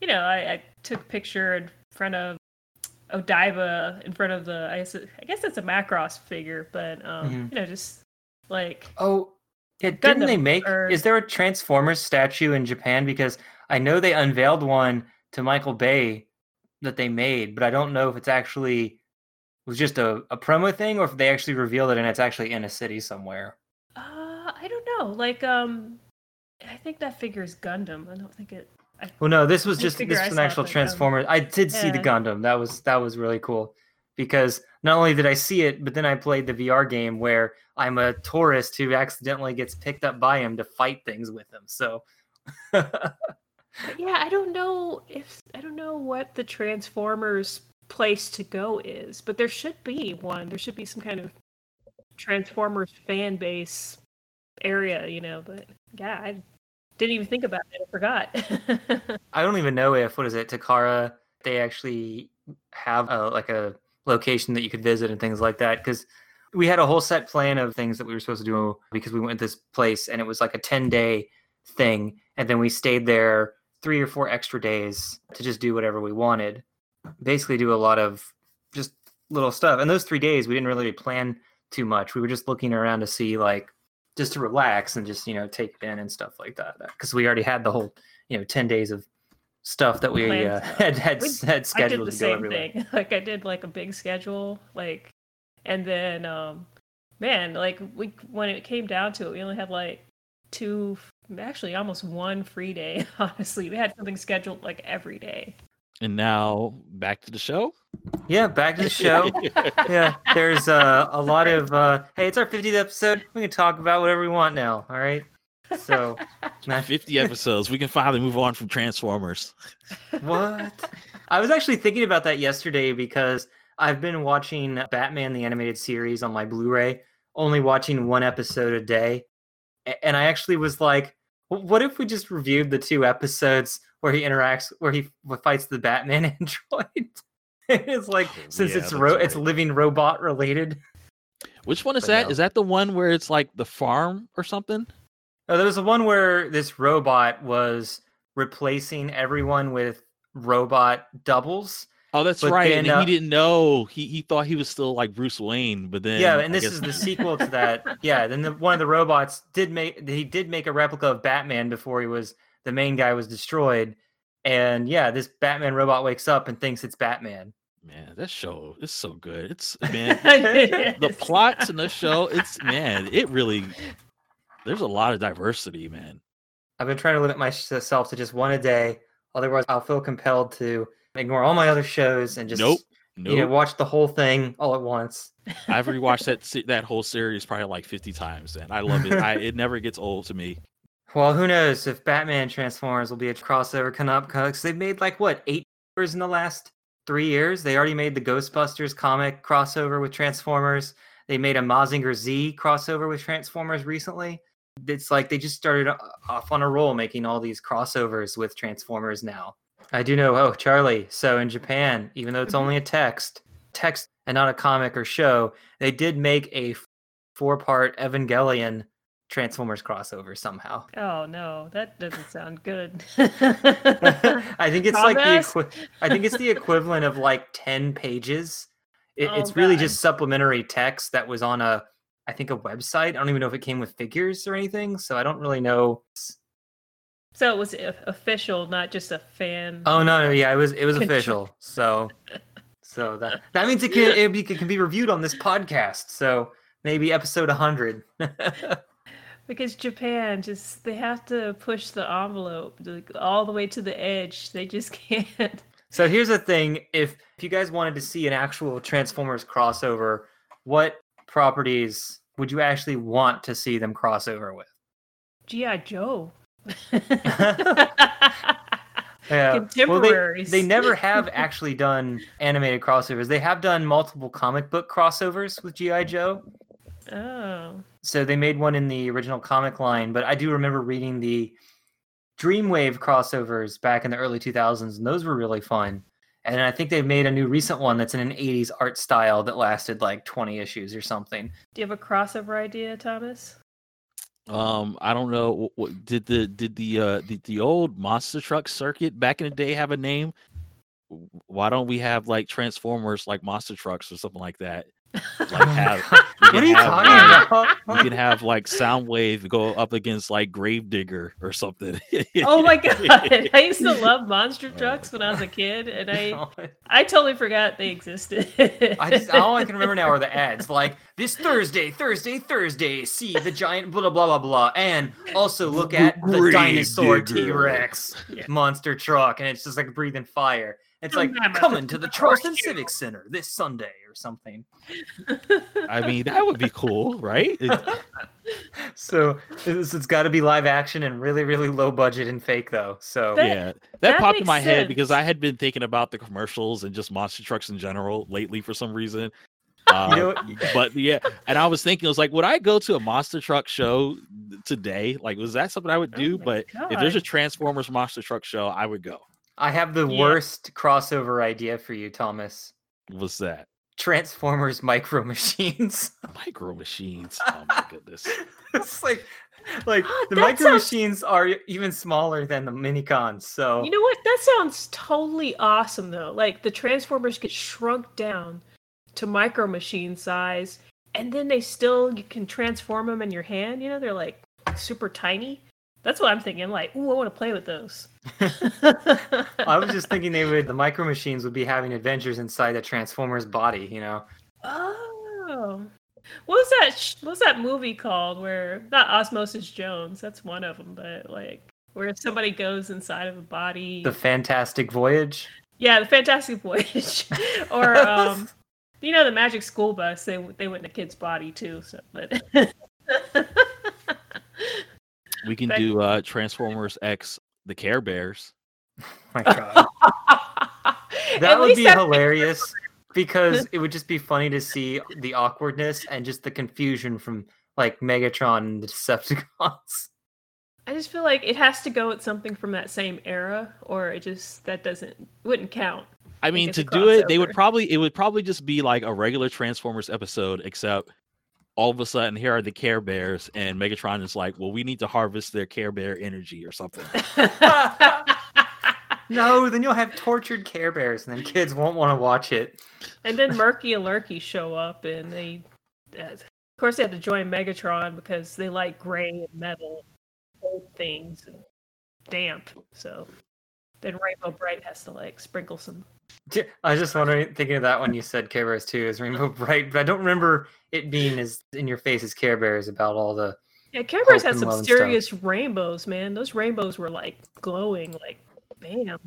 B: you know, I, I took a picture in front of Odaiba, in front of the I guess I guess it's a Macross figure, but um,
A: Mhm.
B: you know, just like
A: Oh, yeah. Didn't they make?
B: or-
A: Is there a Transformers statue in Japan? Because I know they unveiled one to Michael Bay that they made, but I don't know if it's actually was just a, a promo thing or if they actually revealed it and it's actually in a city somewhere.
B: Uh, I don't know. Like, um, I think that figure is Gundam. I don't think it.
A: Well, no, this was just this was an actual
B: Transformer.
A: Transformers. I did see the. Gundam. That was that was really cool because not only did I see it, but then I played the VR game where I'm a tourist who accidentally gets picked up by him to fight things with him. So.
B: yeah, I don't know if I don't know what the Transformers place to go is, but there should be one. There should be some kind of Transformers fan base area, you know. But yeah, I didn't even think about it. I forgot.
A: I don't even know if what is it Takara they actually have a, like a location that you could visit and things like that because we had a whole set plan of things that we were supposed to do because we went to this place and it was like a 10 day thing and then we stayed there three or four extra days to just do whatever we wanted. Basically, do a lot of just little stuff. And those three days, we didn't really plan too much. We were just looking around to see like just to relax and just you know take it in and stuff like that because we already had the whole you know 10 days of stuff that we uh, had had,
B: We-
A: had
B: I did
A: scheduled
B: the
A: to go
B: same
A: everywhere
B: thing. Like I did like a big schedule, like, and then um, man, like we when it came down to it, we only had like two, actually almost one free day. Honestly, we had something scheduled like every day.
C: And now back to the show.
A: yeah back to the show yeah there's uh, a lot of uh, hey it's our 50th episode we can talk about whatever we want now all right so
C: 50 episodes. We can finally move on from Transformers.
A: What? I was actually thinking about that yesterday because I've been watching Batman the animated series on my Blu-ray, only watching one episode a day. And I actually was like, what if we just reviewed the two episodes where he interacts where he fights the Batman android? it's like
C: Oh,
A: since
C: yeah,
A: it's
C: that's
A: ro- it's living robot related.
C: Which one is
A: But
C: that?
A: no.
C: Is that the one where it's like the farm or something?
A: Oh, there was the one where this robot was replacing everyone with robot doubles.
C: Oh, that's
A: But
C: right.
A: then,
C: and
A: uh,
C: he didn't know. He he thought he was still like Bruce Wayne, but then
A: yeah, and
C: I
A: this
C: guess-
A: is the sequel to that. Yeah, then the, one of the robots did make he did make a replica of Batman before he was the main guy was destroyed. And yeah, this Batman robot wakes up and thinks it's Batman.
C: man, that show is so good. It's man,
B: the
C: the plots in the show. It's man, it really. There's a lot of diversity, man.
A: I've been trying to limit myself to just one a day. Otherwise, I'll feel compelled to ignore all my other shows and just
C: Nope. Nope.
A: you know watch the whole thing all at once.
C: I've rewatched that that whole series probably like 50 times, and I love it. I, it never gets old to me.
A: Well, who knows if Batman Transformers will be a crossover coming up because they've made like what eight years in the last three years. They already made the Ghostbusters comic crossover with Transformers. They made a Mazinger Z crossover with Transformers recently. It's like they just started uh, off on a roll making all these crossovers with Transformers now. I do know. Oh, Charlie. So in Japan, even though it's mm-hmm. only a text, text and not a comic or show, they did make a four part Evangelion Transformers crossover somehow.
B: Oh no, that doesn't sound good.
A: I think it's like the equi- I think it's the equivalent of like 10 pages. It,
B: Oh,
A: it's really
B: God.
A: just supplementary text that was on a I think a website. I don't even know if it came with figures or anything, so I don't really know.
B: so it was official, not just a fan.
A: Oh no, no, yeah, it was it was official. So so that that means it can it, be, it can be reviewed on this podcast. So maybe episode 100.
B: Because Japan just they have to push the envelope like, all the way to the edge. They just can't.
A: So here's the thing: if if you guys wanted to see an actual Transformers crossover, what properties would you actually want to see them crossover with?
B: GI Joe.
A: Yeah. Well, they, they never have actually done animated crossovers. They have done multiple comic book crossovers with GI Joe.
B: Oh.
A: So they made one in the original comic line, but I do remember reading the Dreamwave crossovers back in the early 2000s, and those were really fun. And I think they've made a new recent one that's in an 80s art style that lasted like 20 issues or something.
B: Do you have a crossover idea, Thomas?
C: Um, I don't know. What, what, did the did the uh the, the old monster truck circuit back in the day have a name? Why don't we have like Transformers like monster trucks or something like that? Like have we
A: what are you
C: have,
A: talking
C: uh,
A: about?
C: We can have like Soundwave go up against like Gravedigger or something.
B: Oh my god! I used to love monster trucks when I was a kid, and I I totally forgot they existed.
A: I just all I can remember now are the ads like this Thursday, Thursday, Thursday. See the giant blah blah blah blah, and also look at the
C: Grave
A: dinosaur. T Rex monster truck, and it's just like breathing fire. It's like coming
B: to
A: to the Charleston. Civic Center this Sunday or something.
C: I mean, that would be cool, right? It-
A: So it's, it's got to be live action and really really low budget and fake though. So
B: That-
C: yeah, that,
B: that
C: popped in
B: makes
C: my head because. I had been thinking about the commercials and just monster trucks in general lately for some reason.
A: you
C: Uh,
A: know,
C: but yeah, and I was thinking, I was like, would I go to a monster truck show today? Like, was that something I would
B: Oh
C: do?
B: my
C: but if there's a Transformers monster truck show, I would go.
A: I have the
B: Yeah.
A: worst crossover idea for you, Thomas.
C: What's that?
A: Transformers Micro Machines.
C: Micro machines. Oh my goodness.
A: it's like like
B: Ah,
A: the
B: that
A: micro
B: sounds-
A: machines are even smaller than the minicons. So
B: You know what? That sounds totally awesome, though. Like the Transformers get shrunk down to micro machine size, and then they still you can transform them in your hand. You know, they're like super tiny. That's what I'm thinking. Like, ooh, I want to play with those.
A: I was just thinking they would the micro machines would be having adventures inside the Transformers body. You know,
B: Oh, what was that? sh- What was that movie called? Where not Osmosis Jones? That's one of them, but like where somebody goes inside of a body.
A: the Fantastic Voyage.
B: Yeah, the Fantastic Voyage, or um, you know, the Magic School Bus. They they went in a kid's body too. So, but
C: We can
B: Back-
C: do uh Transformers X the Care Bears.
A: my God, that would be hilarious because it would just be funny to see the awkwardness and just the confusion from like Megatron and the Decepticons.
B: I just feel like it has to go with something from that same era, or it just that doesn't wouldn't count.
C: I mean, to do it, they would probably it would probably just be like a regular Transformers episode, except all of a sudden here are the Care Bears, and Megatron is like, "Well, we need to harvest their Care Bear energy or something."
A: No, then you'll have tortured Care Bears, and then kids won't want to watch it.
B: and then Murky and Lurky show up, and they, uh, of course, they have to join Megatron because they like gray and metal, old things, and damp. So then Rainbow Brite has to like sprinkle some.
A: I was just wondering, thinking of that when you said Care Bears 2 is Rainbow Brite, but I don't remember it being as in your face as Care Bears about all the.
B: Yeah, Care Bears had some
A: love and stuff.
B: serious rainbows, man. Those rainbows were like glowing, like bam.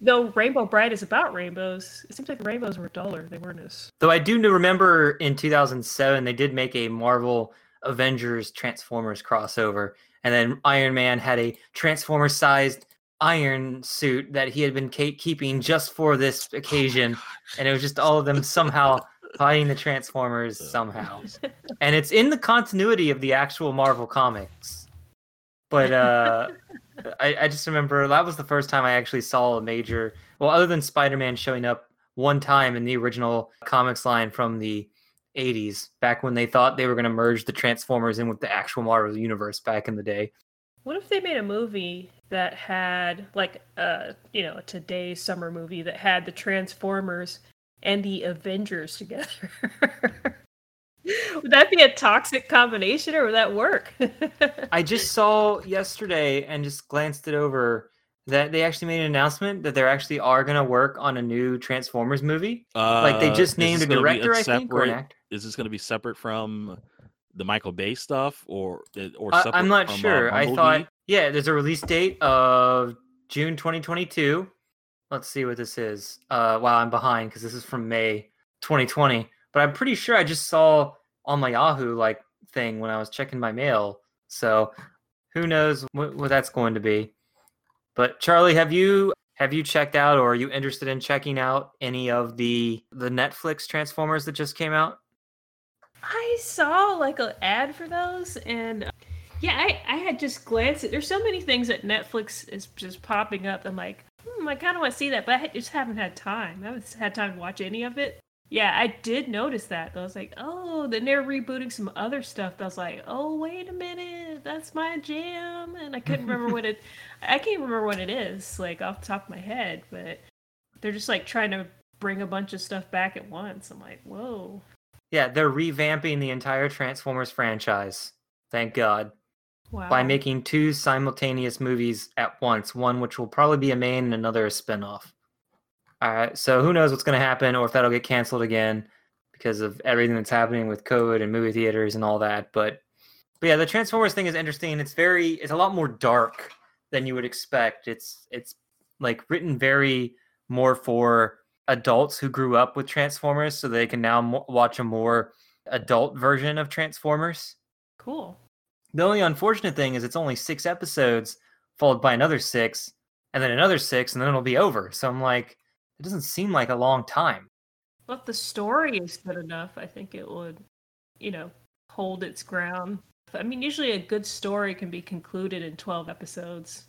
B: Though Rainbow Brite is about rainbows, it seems like the rainbows were duller. They weren't as.
A: Though I do remember in 2007 they did make a Marvel Avengers Transformers crossover, and then Iron Man had a Transformer-sized iron suit that he had been ca- keeping just for this occasion, and it was just all of them somehow fighting the Transformers somehow. and it's in the continuity of the actual Marvel comics. But uh, I, I just remember that was the first time I actually saw a major, well, other than Spider Man showing up one time in the original comics line from the 80s, back when they thought they were going to merge the Transformers in with the actual Marvel universe back in the day.
B: What if they made a movie that had like a you know a today's summer movie that had the Transformers and the Avengers together? would that be a toxic combination or would that work?
A: I just saw yesterday and just glanced it over that they actually made an announcement that they actually are going to work on a new Transformers movie. like they
C: Uh,
A: just named a
C: this gonna
A: director, I think, or an actor.
C: Is this going to be separate from the Michael Bay stuff, or or
A: I,
C: separate
A: I'm not
C: uh,
A: sure. I thought, yeah, there's a release date of June 2022. Let's see what this is. Uh, wow, I'm behind because this is from May 2020. But I'm pretty sure I just saw on my Yahoo like thing when I was checking my mail. So who knows what, what that's going to be. But Charlie, have you have you checked out or are you interested in checking out any of the the Netflix Transformers that just came out?
B: I saw like an ad for those, and yeah, I, I had just glanced at. There's so many things that Netflix is just popping up. I'm like, hmm, I kind of want to see that, but I just haven't had time. I haven't had time to watch any of it. Yeah, I did notice that. I was like, oh, then they're rebooting some other stuff. I was like, oh, wait a minute, that's my jam, and I couldn't remember what it. I can't remember what it is, like off the top of my head, but they're just like trying to bring a bunch of stuff back at once. I'm like, whoa.
A: Yeah, they're revamping the entire Transformers franchise. Thank God.
B: Wow.
A: By making two simultaneous movies at once, one which will probably be a main and another a spin-off. All right, so who knows what's going to happen or if that'll get canceled again because of everything that's happening with COVID and movie theaters and all that. But but yeah, the Transformers thing is interesting. It's very it's a lot more dark than you would expect. It's it's like written very more for adults who grew up with Transformers so they can now mo- watch a more adult version of Transformers.
B: Cool.
A: The only unfortunate thing is it's only six episodes, followed by another six, and then another six, and then it'll be over. So I'm like, it doesn't seem like a long time.
B: Well, if the story is good enough, I think it would, you know, hold its ground. I mean, usually a good story can be concluded in 12 episodes,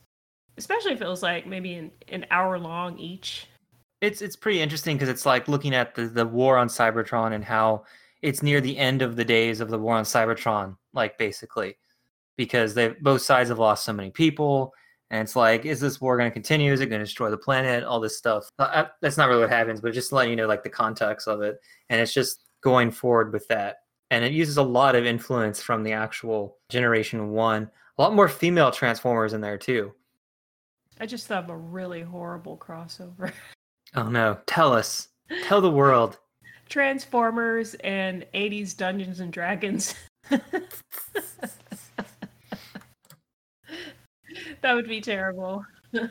B: especially if it was like maybe an, an hour long each.
A: It's it's pretty interesting because it's like looking at the, the war on Cybertron and how it's near the end of the days of the war on Cybertron, like basically. because they both sides have lost so many people. And it's like, is this war going to continue? Is it going to destroy the planet? All this stuff. Uh, uh, That's not really what happens, but just letting you know like the context of it. And it's just going forward with that. And it uses a lot of influence from the actual Generation One. A lot more female Transformers in there too.
B: I just thought of a really horrible crossover.
A: Oh no! Tell us. Tell the world.
B: Transformers and 80s Dungeons and Dragons. that would be terrible.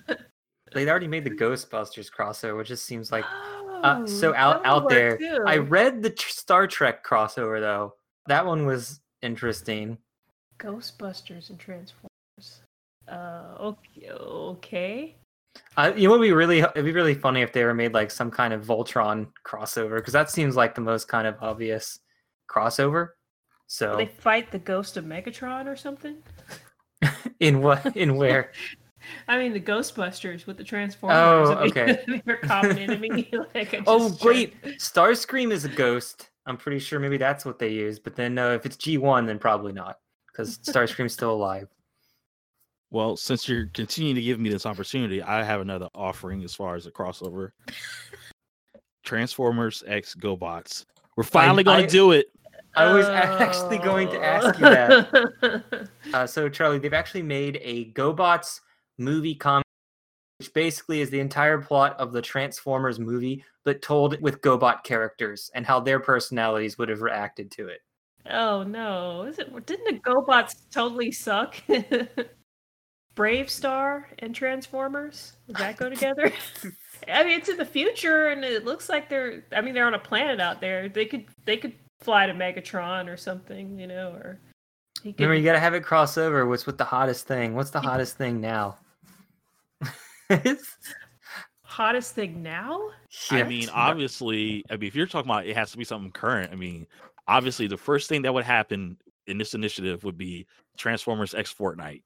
A: They already made the Ghostbusters crossover, which just seems like uh, so
B: Oh,
A: out out there.
B: too.
A: I read the tr- Star Trek crossover though. That one was interesting.
B: Ghostbusters and Transformers. Uh, okay. okay.
A: Uh, you know, what would be really it'd be really funny if they were made like some kind of Voltron crossover because that seems like the most kind of obvious crossover. So
B: They fight the ghost of Megatron or something?
A: in what in where?
B: I mean, the Ghostbusters with the Transformers.
A: Oh,
B: I mean,
A: okay.
B: They're common enemy. like,
A: Oh wait, Starscream is a ghost. I'm pretty sure maybe that's what they use. But then no, if it's G1, then probably not because Starscream's still alive.
C: Well, since you're continuing to give me this opportunity, I have another offering as far as a crossover. Transformers X GoBots. We're finally going
A: I-
C: to do it.
A: I was a- actually going to ask you that.
B: that.
A: Uh, so Charlie, they've actually made a GoBots movie comic, which basically is the entire plot of the Transformers movie, but told with GoBot characters and how their personalities would have reacted to it.
B: oh no! Is it? Didn't the GoBots totally suck? BraveStarr and Transformers. Does that go together? I mean, it's in the future, and it looks like they're. I mean, they're on a planet out there. They could. They could fly to Megatron or something, you know, or. He could,
A: Remember, you gotta have it cross over. What's with the hottest thing? What's the hottest thing now?
B: hottest thing now?
C: I
A: Yeah.
C: mean, obviously, I mean, if you're talking about it has to be something current, I mean, obviously, the first thing that would happen in this initiative would be Transformers X Fortnite.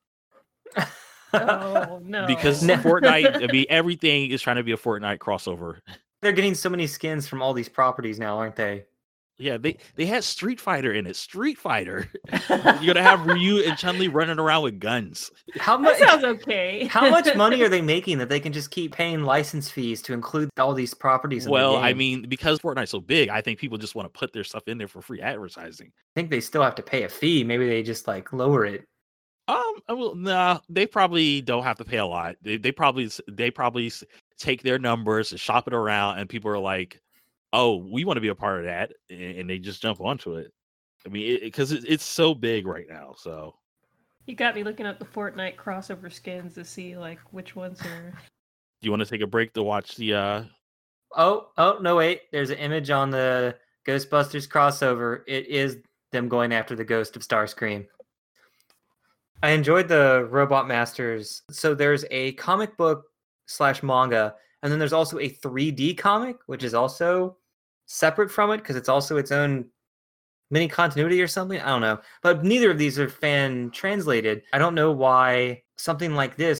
B: Oh no!
C: Because
A: No.
C: Fortnite, I mean, everything is trying to be a Fortnite crossover.
A: They're getting so many skins from all these properties now, aren't they?
C: Yeah, they they had Street Fighter in it. Street Fighter. You're gonna have Ryu and Chun Li running around with guns.
A: How
B: that
A: much?
B: sounds okay.
A: How much money are they making that they can just keep paying license fees to include all these properties? In the
C: Well, I mean, because Fortnite's so big, I think people just want to put their stuff in there for free advertising.
A: I think they still have to pay a fee. Maybe they just like lower it.
C: Um, well, will nah, they probably don't have to pay a lot. They they probably they probably take their numbers and shop it around, and people are like, "Oh, we want to be a part of that," and, and they just jump onto it. I mean, because it, it's so big right now. So
B: You got me looking up the Fortnite crossover skins to see like which ones are.
C: do you want to take a break to watch the? uh
A: Oh, oh no! Wait, there's an image on the Ghostbusters crossover. It is them going after the ghost of Starscream. I enjoyed the Robot Masters. So there's a comic book slash manga, and then there's also a 3D comic, which is also separate from it because it's also its own mini continuity or something. I don't know, but neither of these are fan translated. I don't know why something like this,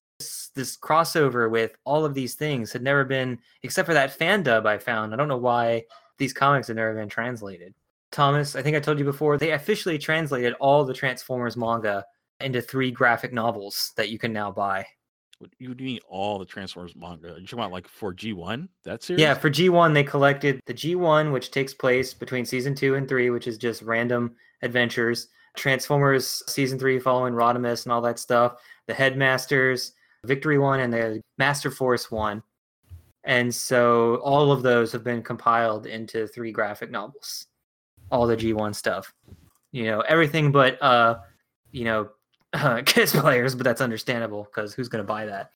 A: this crossover with all of these things, had never been except for that fan dub I found. I don't know why these comics had never been translated. Thomas, I think I told you before, they officially translated all the Transformers manga into three graphic novels that you can now buy.
C: what you mean all the Transformers manga? You talking about like for G one? That series?
A: Yeah, for G1, they collected the G1, which takes place between season two and three, which is just random adventures. Transformers season three following Rodimus and all that stuff. The Headmasters, Victory one, and the Master Force one. And so all of those have been compiled into three graphic novels. All the G1 stuff. You know, everything but, uh, you know, Kiss Players, but that's understandable because who's going to buy that?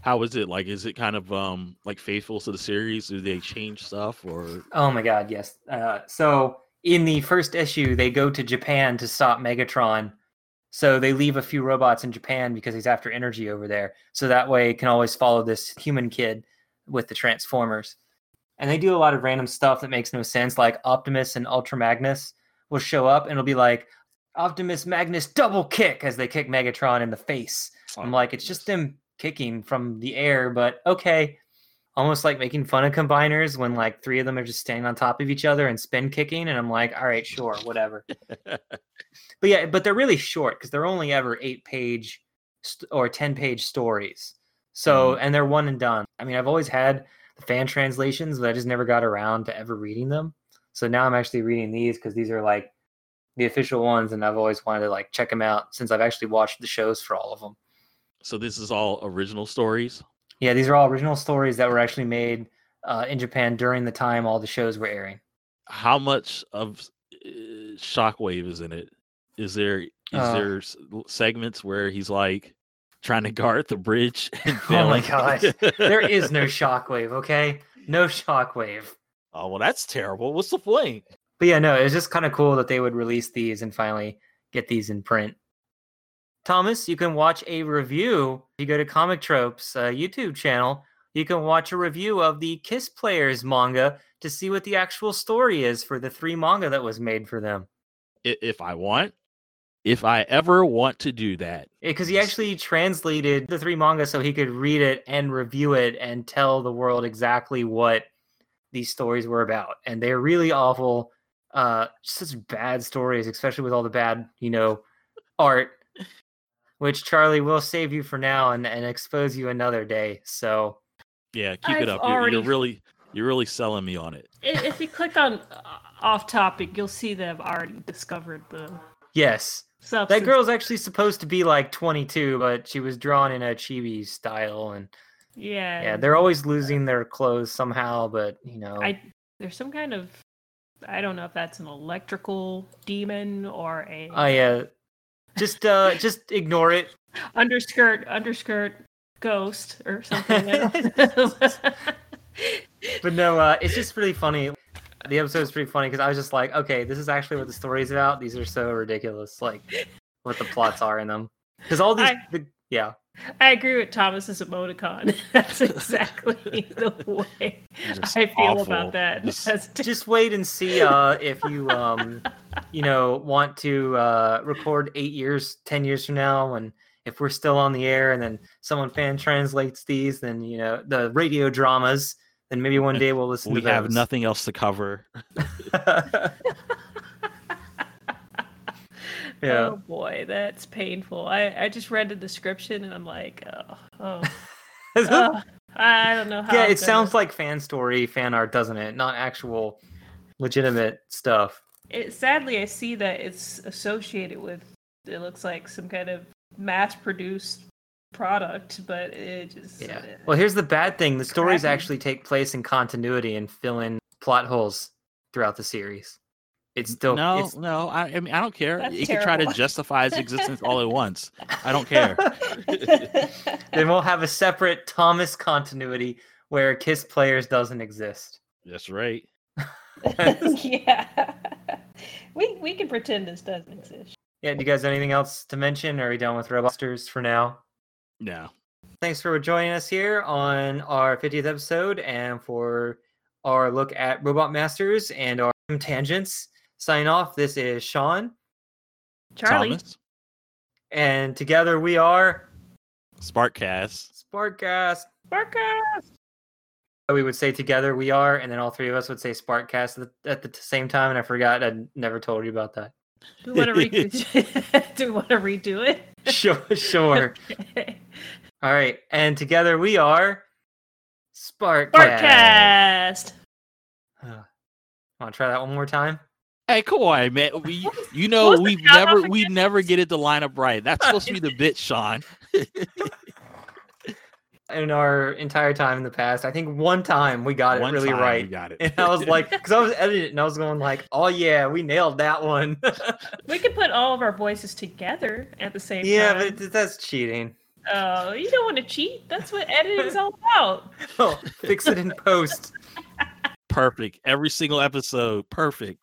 C: How is it? Like, is it kind of um like faithful to the series? Do they change stuff or?
A: Oh my god, yes. Uh, so in the first issue, they go to Japan to stop Megatron. So they leave a few robots in Japan because he's after energy over there. So that way, can always follow this human kid with the Transformers. And they do a lot of random stuff that makes no sense, like Optimus and Ultra Magnus will show up and it'll be like Optimus Magnus double kick as they kick Megatron in the face. I'm
C: Oh,
A: like, it's just them kicking from the air, but okay. almost like making fun of combiners when like three of them are just standing on top of each other and spin kicking, and I'm like, all right, sure, whatever. but yeah, but they're really short because they're only ever eight page st- or ten page stories. So mm-hmm. and they're one and done. I mean, I've always had the fan translations, but I just never got around to ever reading them. So now I'm actually reading these because these are like the official ones, and I've always wanted to like check them out since I've actually watched the shows for all of them.
C: So this is all original stories.
A: Yeah, these are all original stories that were actually made uh, in Japan during the time all the shows were airing.
C: How much of uh, Shockwave is in it? Is there is
A: Uh,
C: there segments where he's like trying to guard the bridge? And
A: Oh my
C: failing?
A: There is no shockwave, okay? No shockwave.
C: oh well, that's terrible. What's the point?
A: But yeah, no, it's just kind of cool that they would release these and finally get these in print. Thomas, you can watch a review. If you go to Comic Tropes uh, YouTube channel, you can watch a review of the Kiss Players manga to see what the actual story is for the three manga that was made for them.
C: If I want, if I ever want to do that,
A: Because he actually translated the three manga so he could read it and review it and tell the world exactly what these stories were about. And they're really awful, uh, such bad stories, especially with all the bad, you know, art. Which Charlie will save you for now and, and expose you another day. So
C: yeah, keep it
B: I've
C: up. You're, you're really you're really selling me on it.
B: If you click on uh, off topic, you'll see that I've already discovered the
A: yes,
B: substance.
A: that girl's actually supposed to be like 22, but she was drawn in a chibi style, and
B: Yeah.
A: yeah, they're always losing their clothes somehow. But you know,
B: I there's some kind of I don't know if that's an electrical demon or a
A: Oh yeah. Just uh just ignore it.
B: underskirt underskirt ghost or something.
A: But no, uh it's just really funny. The episode is pretty funny because I was just like, okay, this is actually what the story is about. These are so ridiculous, like what the plots are in them. Because all these,
B: I-
A: the, yeah,
B: I agree with Thomas's emoticon. That's exactly the way I feel
C: awful.
B: about that.
C: Just-
A: just wait and see uh if you um you know want to uh record eight years, ten years from now, and if we're still on the air, and then someone fan translates these, then you know the radio dramas. Then maybe one day we'll listen to
C: that.
A: we have
C: nothing else to cover.
A: Yeah.
B: Oh boy, that's painful. I, I just read the description and I'm like, oh, oh, I don't know how.
A: yeah,
B: I'm
A: it sounds
B: gonna-
A: like fan story, fan art, doesn't it? Not actual legitimate stuff.
B: It, sadly, I see that it's associated with. It looks like some kind of mass-produced product, but it just
A: Yeah.
B: uh,
A: Well, here's the bad thing: the stories
B: Crappy.
A: actually take place in continuity and fill in plot holes throughout the series. It's still
C: no,
A: it's-
C: no. I, I mean, I don't care.
B: That's
C: it can try to justify its existence all at once. I don't care.
A: then we'll have a separate Thomas continuity where Kiss Players doesn't exist.
C: That's right.
B: yeah, we we can pretend this doesn't exist.
A: Yeah. Do you guys have anything else to mention? Are we done with Robusters for now?
C: No.
A: Thanks for joining us here on our 50th episode and for our look at Robot Masters and our tangents. Sign off. This is Sean,
B: Charlie,
C: Thomas,
A: and together we are
C: Sparkcast.
A: Sparkcast.
B: Sparkcast.
A: Uh, we would say together we are, and then all three of us would say Sparkcast at the, at the same time. And I forgot. I never told you about that.
B: Do we want to redo? Do we want to redo it?
A: Sure, sure. all right, and together we are Sparkcast.
B: Sparkcast.
A: Uh, want to try that one more time?
C: Hey, come on, man. We, you know, we never, we never get it to line up right. That's supposed to be the bit, Sean.
A: In our entire time in the past, I think one time we got
C: One
A: it really
C: time
A: right.
C: We got it.
A: And I was like, because I was editing and I was going like, oh yeah, we nailed that one.
B: We could put all of our voices together at the same
A: yeah,
B: time.
A: Yeah, but that's cheating.
B: Oh, you don't want to cheat. That's what editing is all about.
A: Oh, fix it in post.
C: perfect. Every single episode, perfect.